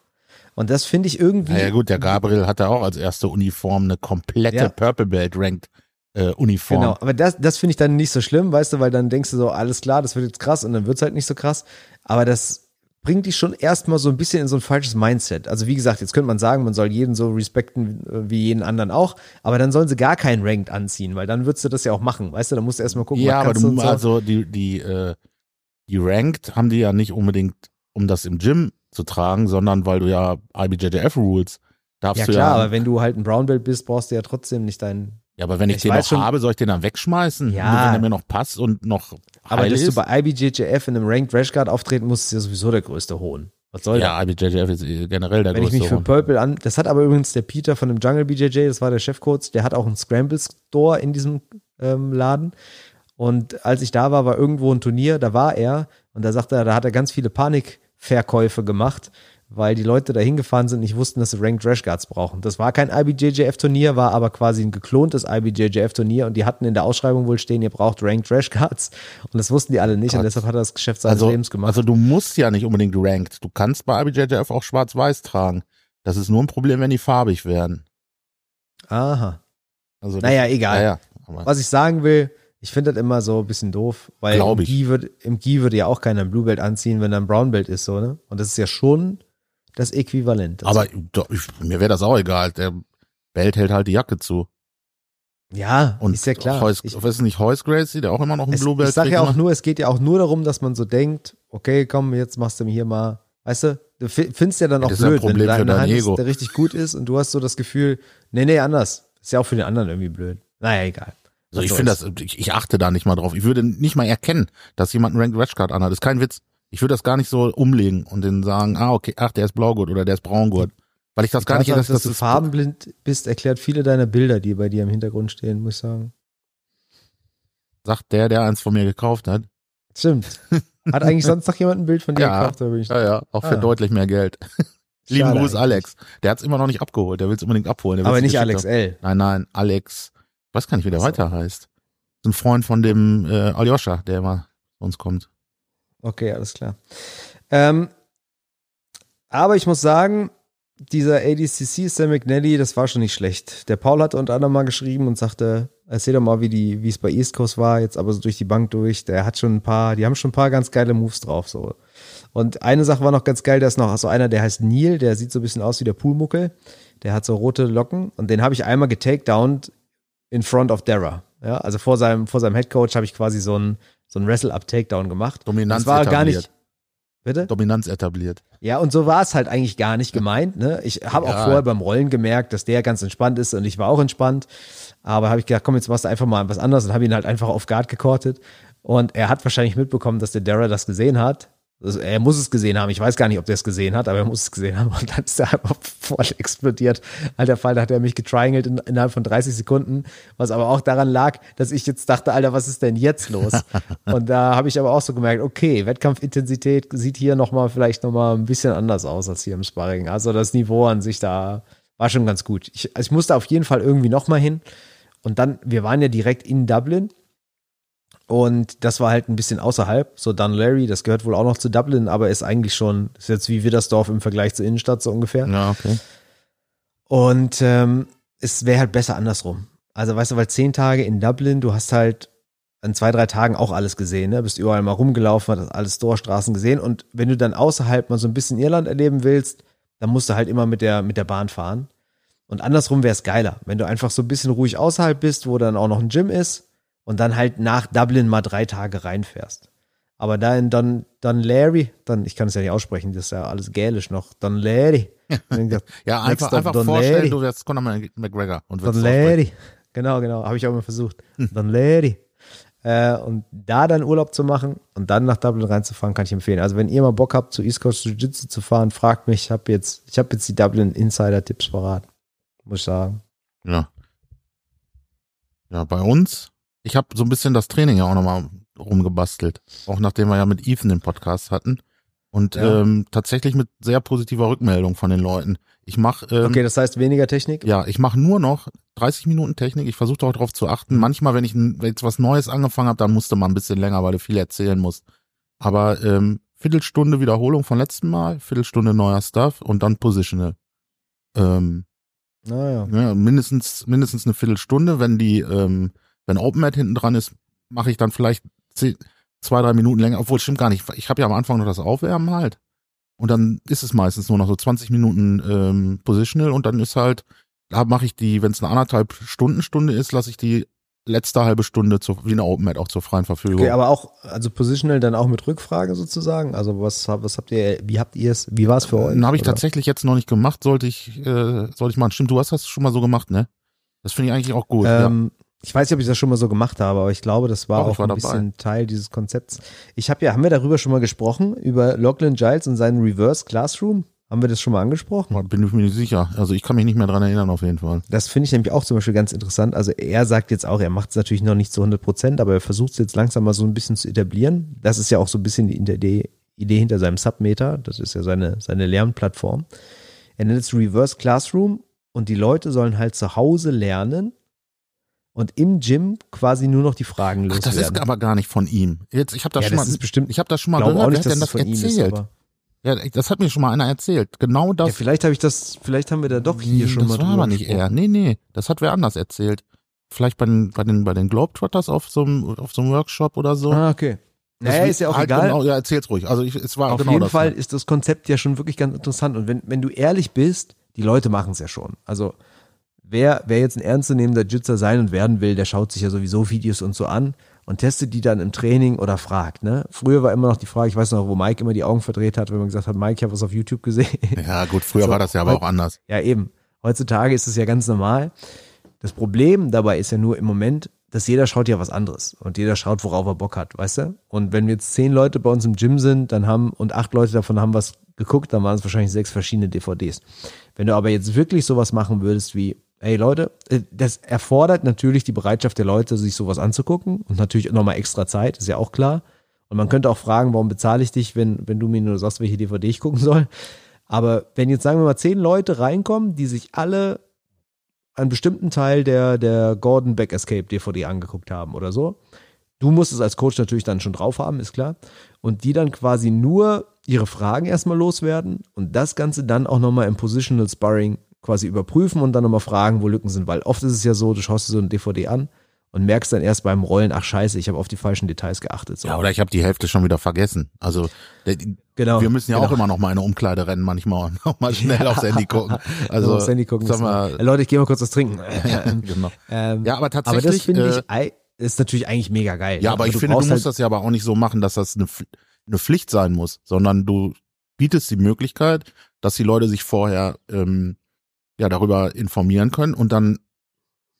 Und das finde ich irgendwie. Naja gut, der Gabriel hatte auch als erste Uniform eine komplette Ja. Purple Belt Ranked äh, Uniform. Genau, aber das, das finde ich dann nicht so schlimm, weißt du, weil dann denkst du so, alles klar, das wird jetzt krass und dann wird's halt nicht so krass. Aber das bringt dich schon erstmal so ein bisschen in so ein falsches Mindset. Also wie gesagt, jetzt könnte man sagen, man soll jeden so respekten äh, wie jeden anderen auch, aber dann sollen sie gar keinen Ranked anziehen, weil dann würdest du das ja auch machen, weißt du, dann musst du erstmal gucken, Ja, aber du, so. also die, die, äh, die Ranked haben die ja nicht unbedingt, um das im Gym zu tragen, sondern weil du ja IBJJF Rules darfst ja du klar, ja. aber wenn du halt ein Brown Belt bist, brauchst du ja trotzdem nicht deinen ja, aber wenn ich, ich den noch schon- habe, soll ich den dann wegschmeißen? Ja. Nur wenn er mir noch passt und noch aber dass du ist? bei IBJJF in einem Ranked Rash Guard auftreten musst, ist ja sowieso der größte Hohn. Was soll das? Ja, IBJJF ist eh generell der Wenn ich größte mich für. Purple an, das hat aber übrigens der Peter von dem Jungle BJJ, das war der Chefcoach, der hat auch einen Scramble Store in diesem ähm, Laden. Und als ich da war, war irgendwo ein Turnier, da war er und da sagte er, da hat er ganz viele Panikverkäufe gemacht, weil die Leute da hingefahren sind und nicht wussten, dass sie Ranked Rash Guards brauchen. Das war kein IBJJF-Turnier, war aber quasi ein geklontes IBJJF-Turnier und die hatten in der Ausschreibung wohl stehen, ihr braucht Ranked Rash Guards und das wussten die alle nicht und Gott. deshalb hat er das Geschäft seines Also, Lebens gemacht. also du musst ja nicht unbedingt ranked. Du kannst bei IBJJF auch schwarz-weiß tragen. Das ist nur ein Problem, wenn die farbig werden. Aha. Also das- Naja, egal. Ja, ja. Aber Was ich sagen will, ich finde das immer so ein bisschen doof, weil im. Gi, wird, im Gi würde ja auch keiner ein Blue Belt anziehen, wenn er ein Brown Belt ist, so, ne? Und das ist ja schon das Äquivalent. dazu. aber doch, ich, mir wäre das auch egal. Der Belt hält halt die Jacke zu. ja, Und ist ja klar. Heus, ich, ist nicht Heus Gracie, der auch immer noch ein Blue Belt ich sag trägt, ja auch immer? nur, es geht ja auch nur darum, dass man so denkt, okay, komm, jetzt machst du mir hier mal, weißt du, du fi- findest ja dann auch das blöd, wenn Problem du da für in der dein Hand ist, der richtig gut ist und du hast so das Gefühl, nee, nee, anders. Ist ja auch für den anderen irgendwie blöd. Naja, egal. Also ich finde das, ich, ich achte da nicht mal drauf. Ich würde nicht mal erkennen, dass jemand einen Ranked Rash Card anhat. Das ist kein Witz. Ich würde das gar nicht so umlegen und dann sagen, ah, okay, ach, der ist Blaugurt oder der ist Braungurt. Weil ich das gar nicht, Tatsache, das, dass das du farbenblind bist, erklärt viele deiner Bilder, die bei dir im Hintergrund stehen, muss ich sagen. sagt der, der eins von mir gekauft hat. Stimmt. Hat eigentlich sonst noch jemand ein Bild von dir Ja. gekauft? Da bin ich Ja, ja, auch für Ah. deutlich mehr Geld. Lieben Schade Gruß. Alex. Der hat's immer noch nicht abgeholt. Der will's unbedingt abholen. Aber nicht Alex haben. L. Nein, nein, Alex. Ich weiß gar nicht, wie der Ach so. weiter heißt. Ein Freund von dem äh, Aljoscha, der immer zu uns kommt. Okay, alles klar. Ähm, aber ich muss sagen, dieser ADCC Sam McNally, das war schon nicht schlecht. Der Paul hat unter anderem mal geschrieben und sagte, erzähl doch mal, wie die, wie es bei East Coast war, jetzt aber so durch die Bank durch. Der hat schon ein paar, die haben schon ein paar ganz geile Moves drauf, so. Und eine Sache war noch ganz geil, da ist noch so einer, der heißt Neil, der sieht so ein bisschen aus wie der Poolmuckel. Der hat so rote Locken und den habe ich einmal getakedownt in front of Dara. Ja, also vor seinem, vor seinem Headcoach habe ich quasi so ein, so ein Wrestle-Up-Takedown gemacht. Dominanz Das war gar etabliert. nicht. Bitte? Dominanz etabliert. Ja, und so war es halt eigentlich gar nicht gemeint. Ne? Ich habe auch Ja. vorher beim Rollen gemerkt, dass der ganz entspannt ist und ich war auch entspannt. Aber habe ich gedacht, komm, jetzt machst du einfach mal was anderes und habe ihn halt einfach auf Guard gekortet. Und er hat wahrscheinlich mitbekommen, dass der Dara das gesehen hat. Also er muss es gesehen haben. Ich weiß gar nicht, ob der es gesehen hat, aber er muss es gesehen haben. Und dann ist er einfach voll explodiert. Alter Fall, da hat er mich getriangelt in, innerhalb von 30 Sekunden. Was aber auch daran lag, dass ich jetzt dachte, Alter, was ist denn jetzt los? Und da habe ich aber auch so gemerkt, okay, Wettkampfintensität sieht hier nochmal vielleicht nochmal ein bisschen anders aus als hier im Sparring. Also das Niveau an sich da war schon ganz gut. Ich, also ich musste auf jeden Fall irgendwie nochmal hin. Und dann, wir waren ja direkt in Dublin. Und das war halt ein bisschen außerhalb. So Dunleary, das gehört wohl auch noch zu Dublin, aber ist eigentlich schon, ist jetzt wie Widdersdorf im Vergleich zur Innenstadt so ungefähr. Ja, okay. Und ähm, es wäre halt besser andersrum. Also weißt du, weil zehn Tage in Dublin, du hast halt, in zwei, drei Tagen auch alles gesehen, ne? Bist überall mal rumgelaufen, hast alle Store-Straßen gesehen. Und wenn du dann außerhalb mal so ein bisschen Irland erleben willst, dann musst du halt immer mit der, mit der Bahn fahren. Und andersrum wäre es geiler, wenn du einfach so ein bisschen ruhig außerhalb bist, wo dann auch noch ein Gym ist und dann halt nach Dublin mal drei Tage reinfährst. Aber da in Don, Don Larry, dann, ich kann es ja nicht aussprechen, das ist ja alles gälisch noch, Don Larry. ja, einfach, einfach Don vorstellen, Larry. du wärst Conor McGregor und Don. Larry. Genau, genau, habe ich auch immer versucht. Don Larry. Äh, und da dann Urlaub zu machen und dann nach Dublin reinzufahren, kann ich empfehlen. Also wenn ihr mal Bock habt, zu East Coast Jiu-Jitsu zu fahren, fragt mich. Ich habe jetzt, ich habe jetzt die Dublin Insider-Tipps verraten. Muss ich sagen. Ja. Ja, bei uns, ich habe so ein bisschen das Training ja auch nochmal rumgebastelt. Auch nachdem wir ja mit Ethan den Podcast hatten. Und Ja. ähm, tatsächlich mit sehr positiver Rückmeldung von den Leuten. Ich mache ähm, Okay, das heißt weniger Technik? ja, ich mache nur noch 30 Minuten Technik. Ich versuche auch darauf zu achten. Manchmal, wenn ich wenn jetzt was Neues angefangen habe, dann musste man ein bisschen länger, weil du viel erzählen musst. Aber ähm, Viertelstunde Wiederholung von letzten Mal, Viertelstunde neuer Stuff und dann Positional. Ähm, Naja. ja, mindestens, mindestens eine Viertelstunde. Wenn die, ähm, wenn OpenMat hinten dran ist, mache ich dann vielleicht zehn, zwei, drei Minuten länger. Obwohl, stimmt gar nicht. Ich habe ja am Anfang noch das Aufwärmen halt. Und dann ist es meistens nur noch so 20 Minuten ähm, Positional und dann ist halt, da mache ich die, wenn es eine anderthalb Stunden Stunde ist, lasse ich die letzte halbe Stunde zur, wie eine OpenMat auch zur freien Verfügung. Okay, aber auch, also Positional dann auch mit Rückfrage sozusagen? Also was, was habt ihr, wie habt ihr es, wie war es für euch? Den habe ich Oder? tatsächlich jetzt noch nicht gemacht, sollte ich, äh, sollte ich machen. Stimmt, du hast das schon mal so gemacht, ne? Das finde ich eigentlich auch gut. ja. Ich weiß nicht, ob ich das schon mal so gemacht habe, aber ich glaube, das war Doch, auch war ein dabei. bisschen Teil dieses Konzepts. Ich habe ja, haben wir darüber schon mal gesprochen, über Lachlan Giles und seinen Reverse Classroom? Haben wir das schon mal angesprochen? Bin ich mir nicht sicher. Also ich kann mich nicht mehr dran erinnern auf jeden Fall. Das finde ich nämlich auch zum Beispiel ganz interessant. Also er sagt jetzt auch, er macht es natürlich noch nicht zu 100 Prozent, aber er versucht es jetzt langsam mal so ein bisschen zu etablieren. Das ist ja auch so ein bisschen die Idee, Idee hinter seinem Submeter. Das ist ja seine, seine Lernplattform. Er nennt es Reverse Classroom und die Leute sollen halt zu Hause lernen und im Gym quasi nur noch die Fragen Ach, loswerden. das ist aber gar nicht von ihm. Jetzt, ich habe das ja, schon das mal, ist bestimmt, ich habe das schon mal gehört. auch Wer nicht, hat denn das ist, erzählt? ja, das hat mir schon mal einer erzählt. Genau das. ja, vielleicht habe ich das, vielleicht haben wir da doch hier Hm, schon das mal war drüber aber nicht er. Nee, nee, das hat wer anders erzählt. Vielleicht bei den, bei den, bei den Globetrotters auf so einem, auf so einem Workshop oder so. Ah, okay. Das Naja, ist ja auch halt egal. Genau, ja, erzähl's ruhig. Also ich, es war Auf genau jeden das. Fall ist das Konzept ja schon wirklich ganz interessant. Und wenn, wenn du ehrlich bist, die Leute machen es ja schon. Also wer, wer jetzt ein ernstzunehmender Jitzer sein und werden will, der schaut sich ja sowieso Videos und so an und testet die dann im Training oder fragt. Ne? Früher war immer noch die Frage, ich weiß noch, wo Mike immer die Augen verdreht hat, wenn man gesagt hat, Mike, ich habe was auf YouTube gesehen. Ja, gut, früher So, war das ja aber auch anders. Ja, eben. Heutzutage ist es ja ganz normal. Das Problem dabei ist ja nur im Moment, dass jeder schaut ja was anderes und jeder schaut, worauf er Bock hat, weißt du? Und wenn jetzt zehn Leute bei uns im Gym sind, dann haben und acht Leute davon haben was geguckt, dann waren es wahrscheinlich sechs verschiedene DVDs. Wenn du aber jetzt wirklich sowas machen würdest wie, ey Leute, äh, das erfordert natürlich die Bereitschaft der Leute, sich sowas anzugucken und natürlich nochmal extra Zeit, ist ja auch klar. Und man könnte auch fragen, warum bezahle ich dich, wenn, wenn du mir nur sagst, welche DVD ich gucken soll. Aber wenn jetzt, sagen wir mal, zehn Leute reinkommen, die sich alle einen bestimmten Teil der, der Gordon Back Escape DVD angeguckt haben oder so, du musst es als Coach natürlich dann schon drauf haben, ist klar. Und die dann quasi nur ihre Fragen erstmal loswerden und das Ganze dann auch nochmal im Positional Sparring quasi überprüfen und dann nochmal fragen, wo Lücken sind. Weil oft ist es ja so, du schaust dir so eine DVD an und merkst dann erst beim Rollen, ach scheiße, ich habe auf die falschen Details geachtet. So. Ja, oder ich habe die Hälfte schon wieder vergessen. Also genau. wir müssen ja genau. auch immer noch mal in eine Umkleide rennen manchmal und noch mal schnell aufs Handy gucken. Also aufs Handy gucken. sag mal, Leute, ich gehe mal kurz was trinken. genau. ähm, Ja, aber aber das tatsächlich. finde äh, ich ist natürlich eigentlich mega geil. Ja, aber ich finde, du musst halt, das ja aber auch nicht so machen, dass das eine, eine Pflicht sein muss, sondern du bietest die Möglichkeit, dass die Leute sich vorher ähm, ja darüber informieren können und dann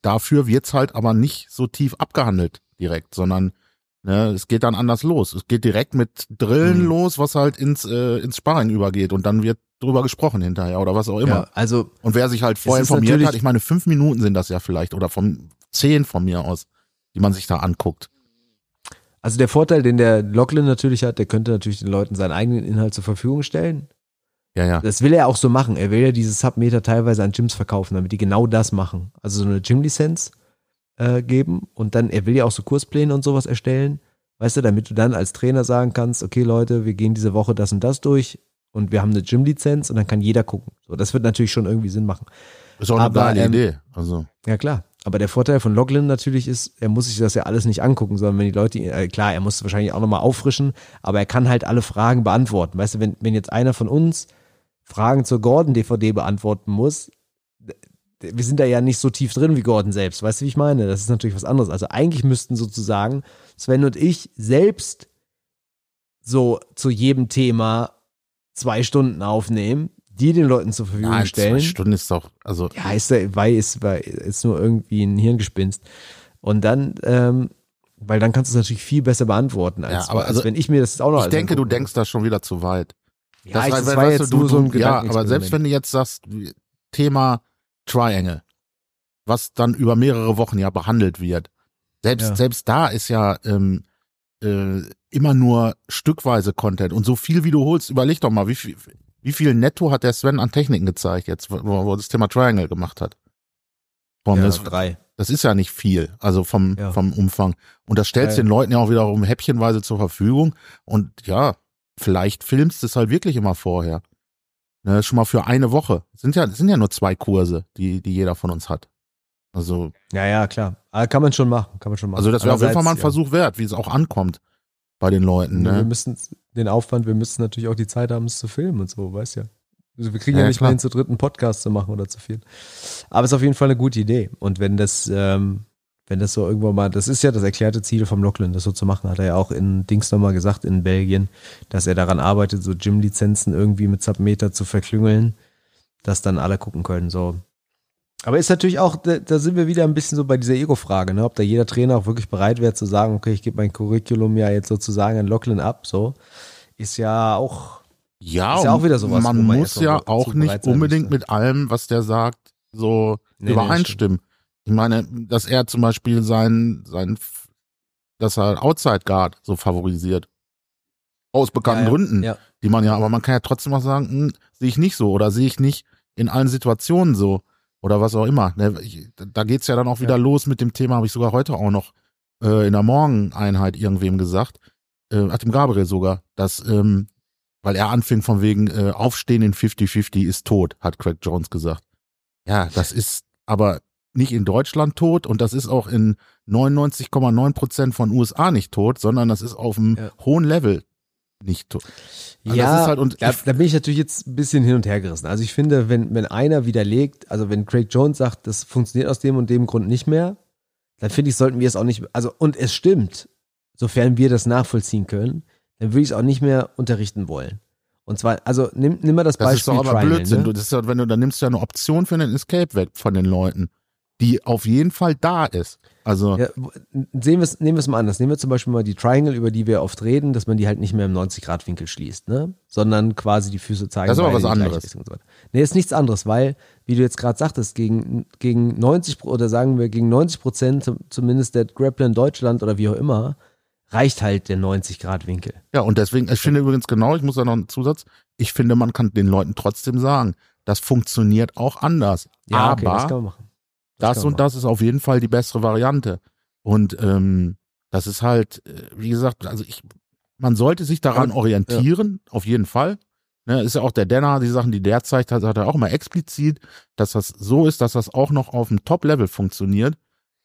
dafür wird's halt aber nicht so tief abgehandelt direkt, sondern ne, es geht dann anders los. Es geht direkt mit Drillen Mhm. los, was halt ins äh, ins Sparring übergeht und dann wird drüber gesprochen hinterher oder was auch immer. ja, also Und wer sich halt vorher informiert hat, ich meine, fünf Minuten sind das ja vielleicht oder von zehn von mir aus, die man sich da anguckt. Also der Vorteil, den der Lachlan natürlich hat, der könnte natürlich den Leuten seinen eigenen Inhalt zur Verfügung stellen. Ja, ja. Das will er auch so machen. Er will ja diese Submeter teilweise an Gyms verkaufen, damit die genau das machen. Also so eine Gym-Lizenz äh, geben und dann, er will ja auch so Kurspläne und sowas erstellen. Weißt du, damit du dann als Trainer sagen kannst, okay Leute, wir gehen diese Woche das und das durch und wir haben eine Gym-Lizenz und dann kann jeder gucken. So, das wird natürlich schon irgendwie Sinn machen. Ist auch eine Aber, geile ähm, Idee. Also, Ja klar. Aber der Vorteil von Login natürlich ist, er muss sich das ja alles nicht angucken, sondern wenn die Leute, äh, klar, er muss wahrscheinlich auch nochmal auffrischen, aber er kann halt alle Fragen beantworten. Weißt du, wenn, wenn jetzt einer von uns Fragen zur Gordon-DVD beantworten muss, wir sind da ja nicht so tief drin wie Gordon selbst. Weißt du, wie ich meine? Das ist natürlich was anderes. Also eigentlich müssten sozusagen Sven und ich selbst so zu jedem Thema zwei Stunden aufnehmen, die den Leuten zur Verfügung Nein, stellen. zwei Stunden ist doch, also Ja, ist, weil ist, weil ist nur irgendwie ein Hirngespinst. Und dann, ähm, weil dann kannst du es natürlich viel besser beantworten, als, Ja, aber als also wenn ich mir das auch noch ich denke, du angucke. denkst da schon wieder zu weit. Ja, das weil, war weißt jetzt du, nur so ein Ja, aber selbst wenn du jetzt sagst, Thema Triangle, was dann über mehrere Wochen ja behandelt wird, selbst, Ja. selbst da ist ja ähm, äh, immer nur stückweise Content und so viel wie du holst, überleg doch mal, wie viel, wie viel netto hat der Sven an Techniken gezeigt jetzt, wo, wo er das Thema Triangle gemacht hat. Boah, ja, das, drei. das ist ja nicht viel, also vom, Ja. vom Umfang. Und das stellst ja. den Leuten ja auch wiederum häppchenweise zur Verfügung. Und ja, vielleicht filmst du es halt wirklich immer vorher. Ne, schon mal für eine Woche. Sind ja, sind ja nur zwei Kurse, die, die jeder von uns hat. Also, Ja, ja, klar. Aber kann man schon machen, kann man schon machen. also das wäre auf jeden Fall mal ein Andererseits, Versuch wert, wie es auch ankommt bei den Leuten. Ja, wir Ne? müssen den Aufwand, wir müssen natürlich auch die Zeit haben, es zu filmen und so, weißt ja. Also wir kriegen ja, Ja, nicht klar. mal hin, zu dritten Podcast zu machen oder zu viel. Aber es ist auf jeden Fall eine gute Idee. Und wenn das, ähm, wenn das so irgendwann mal, das ist ja das erklärte Ziel vom Lachlan, das so zu machen, hat er ja auch in Dings nochmal gesagt, in Belgien, dass er daran arbeitet, so Gym-Lizenzen irgendwie mit Submeter zu verklüngeln, dass dann alle gucken können, so. Aber ist natürlich auch, da, sind wir wieder ein bisschen so bei dieser Ego-Frage, ne? ob da jeder Trainer auch wirklich bereit wäre zu sagen, okay, ich gebe mein Curriculum ja jetzt sozusagen an Lachlan ab, so. Ist ja auch, Ja, Ist ja auch wieder sowas, man man muss ja auch nicht unbedingt mit allem, was der sagt, so Nee, nee, übereinstimmen. Ich meine, dass er zum Beispiel sein, sein, dass er Outside Guard so favorisiert. Aus bekannten Ja, ja, Gründen, ja. die man ja, aber man kann ja trotzdem auch sagen, hm, sehe ich nicht so oder sehe ich nicht in allen Situationen so oder was auch immer. Ne, Da geht's ja dann auch wieder los mit dem Thema, habe ich sogar heute auch noch äh, in der Morgeneinheit irgendwem gesagt, äh, hat dem Gabriel sogar, dass, ähm, weil er anfing von wegen äh, Aufstehen in 50-50 ist tot, hat Craig Jones gesagt. Ja, das ist aber nicht in Deutschland tot und das ist auch in 99,9 Prozent von USA nicht tot, sondern das ist auf einem Ja. hohen Level nicht tot. Also ja, das ist halt, und da, da bin ich natürlich jetzt ein bisschen hin und her gerissen. Also ich finde, wenn, wenn einer widerlegt, also wenn Craig Jones sagt, das funktioniert aus dem und dem Grund nicht mehr, dann finde ich, sollten wir es auch nicht, also und es stimmt, sofern wir das nachvollziehen können, dann würde ich es auch nicht mehr unterrichten wollen. Und zwar, also nimm, nimm mal das, Das ist Beispiel doch aber Triangle, Blödsinn. Ne? Du, das ist ja, wenn du, dann nimmst du ja eine Option für einen Escape weg von den Leuten, die auf jeden Fall da ist. Also, Ja, sehen wir es, nehmen wir es mal anders. Nehmen wir zum Beispiel mal die Triangle, über die wir oft reden, dass man die halt nicht mehr im 90-Grad-Winkel schließt, ne? Sondern quasi die Füße zeigen. Das ist aber was anderes. So. Nee, ist nichts anderes, weil, wie du jetzt gerade sagtest, gegen, gegen 90 Pro- oder sagen wir gegen 90 Prozent zum- zumindest der Grappler in Deutschland oder wie auch immer, reicht halt der 90-Grad-Winkel. ja, und deswegen, ich finde übrigens genau, ich muss da noch einen Zusatz, ich finde, man kann den Leuten trotzdem sagen, das funktioniert auch anders. Ja, okay, das aber kann man machen. Das und das ist auf jeden Fall die bessere Variante. Und ähm, das ist halt, äh, wie gesagt, also ich, man sollte sich daran Ja, orientieren, auf jeden Fall. Ne, ist ja auch der Denner, die Sachen, die der zeigt, hat, hat er auch immer explizit, dass das so ist, dass das auch noch auf dem Top-Level funktioniert.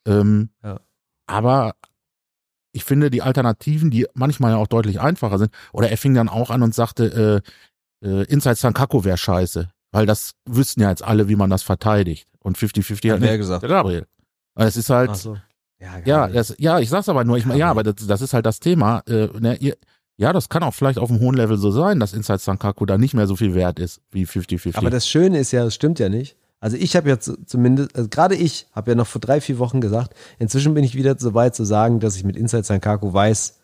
Ähm, Ja. Aber ich finde die Alternativen, die manchmal ja auch deutlich einfacher sind, oder er fing dann auch an und sagte, äh, äh, Inside Sankaku wäre scheiße, weil das wüssten ja jetzt alle, wie man das verteidigt. Und 50-50 hat wer nicht. gesagt? Der Gabriel. Es ist halt, Ach so. Ja, ja, das, ja, ich sag's aber nur, ich meine, ja, aber das, das ist halt das Thema. Äh, ne, ihr, ja, das kann auch vielleicht auf einem hohen Level so sein, dass Inside Sankaku da nicht mehr so viel wert ist wie 50-50. Aber das Schöne ist ja, das stimmt ja nicht. Also ich habe ja zu- zumindest, also gerade ich habe ja noch vor drei, vier Wochen gesagt, inzwischen bin ich wieder so weit zu sagen, dass ich mit Inside Sankaku weiß,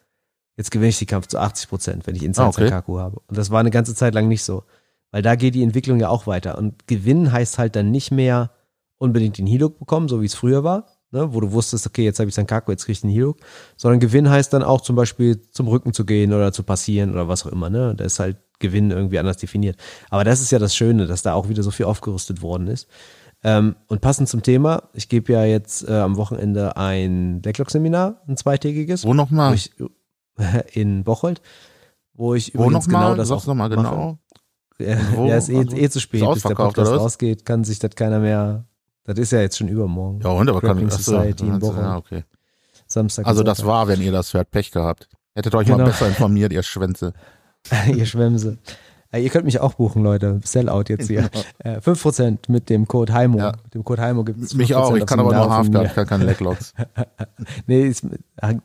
jetzt gewinne ich die Kampf zu 80 Prozent, wenn ich Inside Ah, okay. Sankaku habe. Und das war eine ganze Zeit lang nicht so. Weil da geht die Entwicklung ja auch weiter. Und gewinnen heißt halt dann nicht mehr unbedingt den Hiluk bekommen, so wie es früher war, ne? wo du wusstest, okay, jetzt habe ich Sankaku, jetzt kriege ich den Hiluk. Sondern Gewinn heißt dann auch zum Beispiel zum Rücken zu gehen oder zu passieren oder was auch immer. Ne? Da ist halt Gewinn irgendwie anders definiert. Aber das ist ja das Schöne, dass da auch wieder so viel aufgerüstet worden ist. Ähm, und passend zum Thema, ich gebe ja jetzt äh, am Wochenende ein Decklock-Seminar, ein zweitägiges, Wo nochmal? in Bocholt, wo ich Wo übrigens nochmal? genau das Sag's auch nochmal mache. genau. Ja, wo? ja, ist eh, Also, eh zu spät, bis der Podcast rausgeht, kann sich das keiner mehr Das ist ja jetzt schon übermorgen. Ja, und aber kann Grappling achso, Society in dann- Bochum. ja, okay. Samstag. Also das war, wenn ihr das hört, Pech gehabt. Hättet euch mal Genau. besser informiert, ihr Schwänze. ihr Schwämse. Äh, ihr könnt mich auch buchen, Leute. Sellout jetzt hier. Äh, 5% mit dem Code Heimo. Ja. Mit dem Code Heimo gibt es Mich auch, ich kann aber nur Halfguard, ich kann keine Leglocks. Nee, es,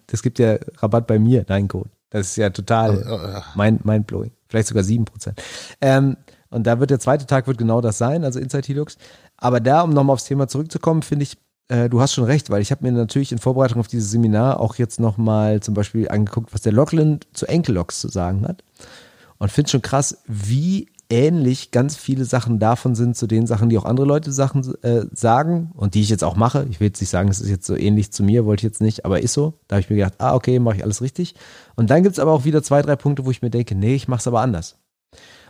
das gibt ja Rabatt bei mir, dein Code. Das ist ja total Äh, mind, mindblowing. Vielleicht sogar 7%. Ähm, und da wird der zweite Tag wird genau das sein, also Inside Helix. Aber da, um nochmal aufs Thema zurückzukommen, finde ich, äh, du hast schon recht, weil ich habe mir natürlich in Vorbereitung auf dieses Seminar auch jetzt nochmal zum Beispiel angeguckt, was der Lachlan zu Enkelloks zu sagen hat. Und finde schon krass, wie ähnlich ganz viele Sachen davon sind zu den Sachen, die auch andere Leute Sachen äh, sagen und die ich jetzt auch mache. Ich will jetzt nicht sagen, es ist jetzt so ähnlich zu mir, wollte ich jetzt nicht, aber ist so. Da habe ich mir gedacht, ah, okay, mache ich alles richtig. Und dann gibt es aber auch wieder zwei, drei Punkte, wo ich mir denke, nee, ich mache es aber anders.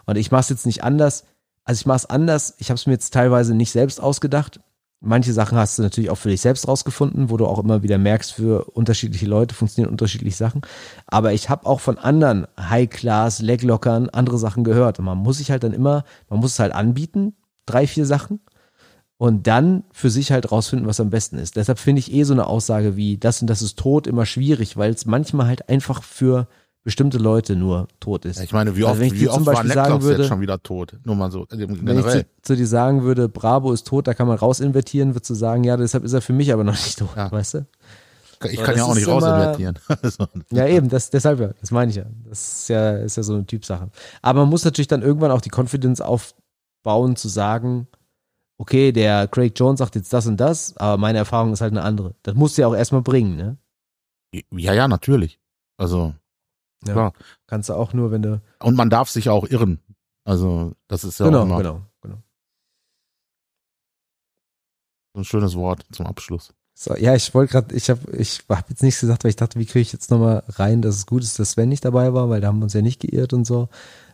Und ich mache es jetzt nicht anders. Also ich mache es anders. Ich habe es mir jetzt teilweise nicht selbst ausgedacht. Manche Sachen hast du natürlich auch für dich selbst rausgefunden, wo du auch immer wieder merkst, für unterschiedliche Leute funktionieren unterschiedliche Sachen. Aber ich habe auch von anderen High-Class, Leglockern andere Sachen gehört. Und man muss sich halt dann immer, man muss es halt anbieten, drei, vier Sachen. Und dann für sich halt rausfinden, was am besten ist. Deshalb finde ich eh so eine Aussage wie das und das ist tot immer schwierig, weil es manchmal halt einfach für bestimmte Leute nur tot ist. Ich meine, wie Also oft, wenn ich wie zum oft Beispiel sagen würde- jetzt schon wieder tot? Nur mal so, äh, Wenn ich generell. zu, zu dir sagen würde, Bravo ist tot, da kann man rausinvertieren, würdest du sagen, ja, deshalb ist er für mich aber noch nicht tot, Ja. weißt du? Ich So, kann ja auch nicht rausinvertieren. Also, Ja, eben, das, deshalb ja, das meine ich ja. Das ist ja, ist ja so eine Typsache. Aber man muss natürlich dann irgendwann auch die Confidence aufbauen, zu sagen, okay, der Craig Jones sagt jetzt das und das, aber meine Erfahrung ist halt eine andere. Das musst du ja auch erstmal bringen, ne? ja, ja, natürlich. Also, Ja. Klar. Kannst du auch nur, wenn du. und man darf sich auch irren. Also, das ist ja genau, auch immer genau, genau. so ein schönes Wort zum Abschluss. So, ja, ich wollte gerade, ich habe ich hab jetzt nichts gesagt, weil ich dachte, wie kriege ich jetzt nochmal rein, dass es gut ist, dass Sven nicht dabei war, weil da haben wir uns ja nicht geirrt und so.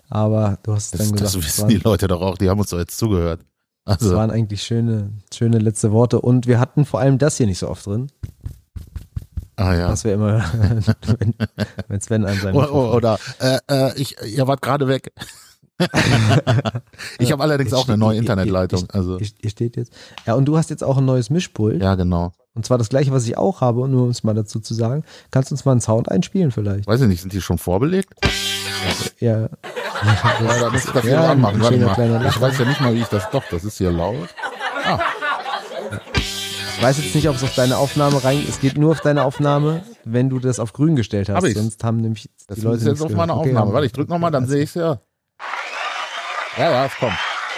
Aber du hast Das, dann das gesagt, es wissen waren, die Leute doch auch, die haben uns doch jetzt zugehört. Also, waren eigentlich schöne, schöne letzte Worte und wir hatten vor allem das hier nicht so oft drin. Ah ja. Was wir immer, wenn, wenn Sven an seinem Oder, oder äh, äh, ich, ihr wart gerade weg. ich habe allerdings auch eine neue ihr- ihr- Internetleitung. ihr- Also, Ihr, ihr steht jetzt. Ja, und du hast jetzt auch ein neues Mischpult. ja, genau. Und zwar das gleiche, was ich auch habe, nur um es mal dazu zu sagen. Kannst du uns mal einen Sound einspielen vielleicht? Weiß ich nicht, sind die schon vorbelegt? Ja. Ja, da muss ich das Ja, hier anmachen. Warte mal. Ich weiß ja nicht mal, wie ich das. Doch, das ist hier laut. Ich weiß jetzt nicht, ob es auf deine Aufnahme rein. Es geht nur auf deine Aufnahme, wenn du das auf grün gestellt hast. Hab ich's. Sonst haben nämlich Das die Leute ist jetzt auf gehört. Okay, Aufnahme. haben- Warte, ich drück nochmal, dann sehe ich es ja. Ja, ja, es kommt.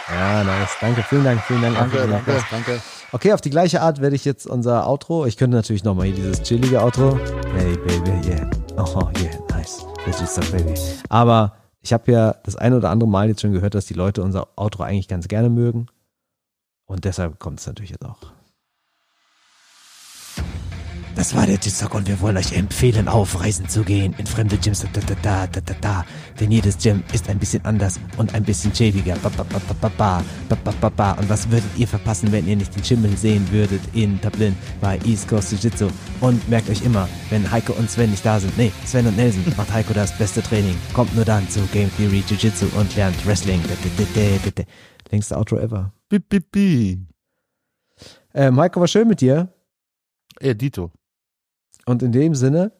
Ja, nice. Danke, vielen Dank, vielen Dank. Danke, Danke, danke, danke. Okay, auf die gleiche Art werde ich jetzt unser Outro. Ich könnte natürlich nochmal hier dieses chillige Outro. Hey, baby, yeah. Oh, yeah, nice. This is so baby. Aber ich habe ja das eine oder andere Mal jetzt schon gehört, dass die Leute unser Outro eigentlich ganz gerne mögen. Und deshalb kommt es natürlich jetzt auch. Das war der Tizock und wir wollen euch empfehlen, auf Reisen zu gehen, in fremde Gyms, da, da, da, da, da, da. Denn jedes Gym ist ein bisschen anders und ein bisschen schädiger. Ba, ba, ba, ba, ba, ba, ba, ba, ba, ba. Und was würdet ihr verpassen, wenn ihr nicht den Schimmel sehen würdet in Dublin bei East Coast Jiu-Jitsu? Und merkt euch immer, wenn Heiko und Sven nicht da sind, nee, Sven und Nelson, macht Heiko das beste Training. Kommt nur dann zu Game Theory Jiu-Jitsu und lernt Wrestling. Da, da, da, da, da. Längste Outro ever. Bi, bi, bi. Ähm, Heiko, war schön mit dir. Ey, Dito. Und in dem Sinne,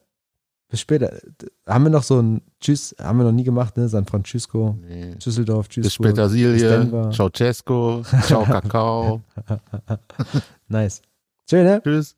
bis später. Haben wir noch so ein Tschüss, haben wir noch nie gemacht, ne? San Francisco, Nee. Düsseldorf, Tschüss. Bis Petersilie, Denver. ciao Cesco, ciao Kakao. Nice. Schön, ne? Tschüss.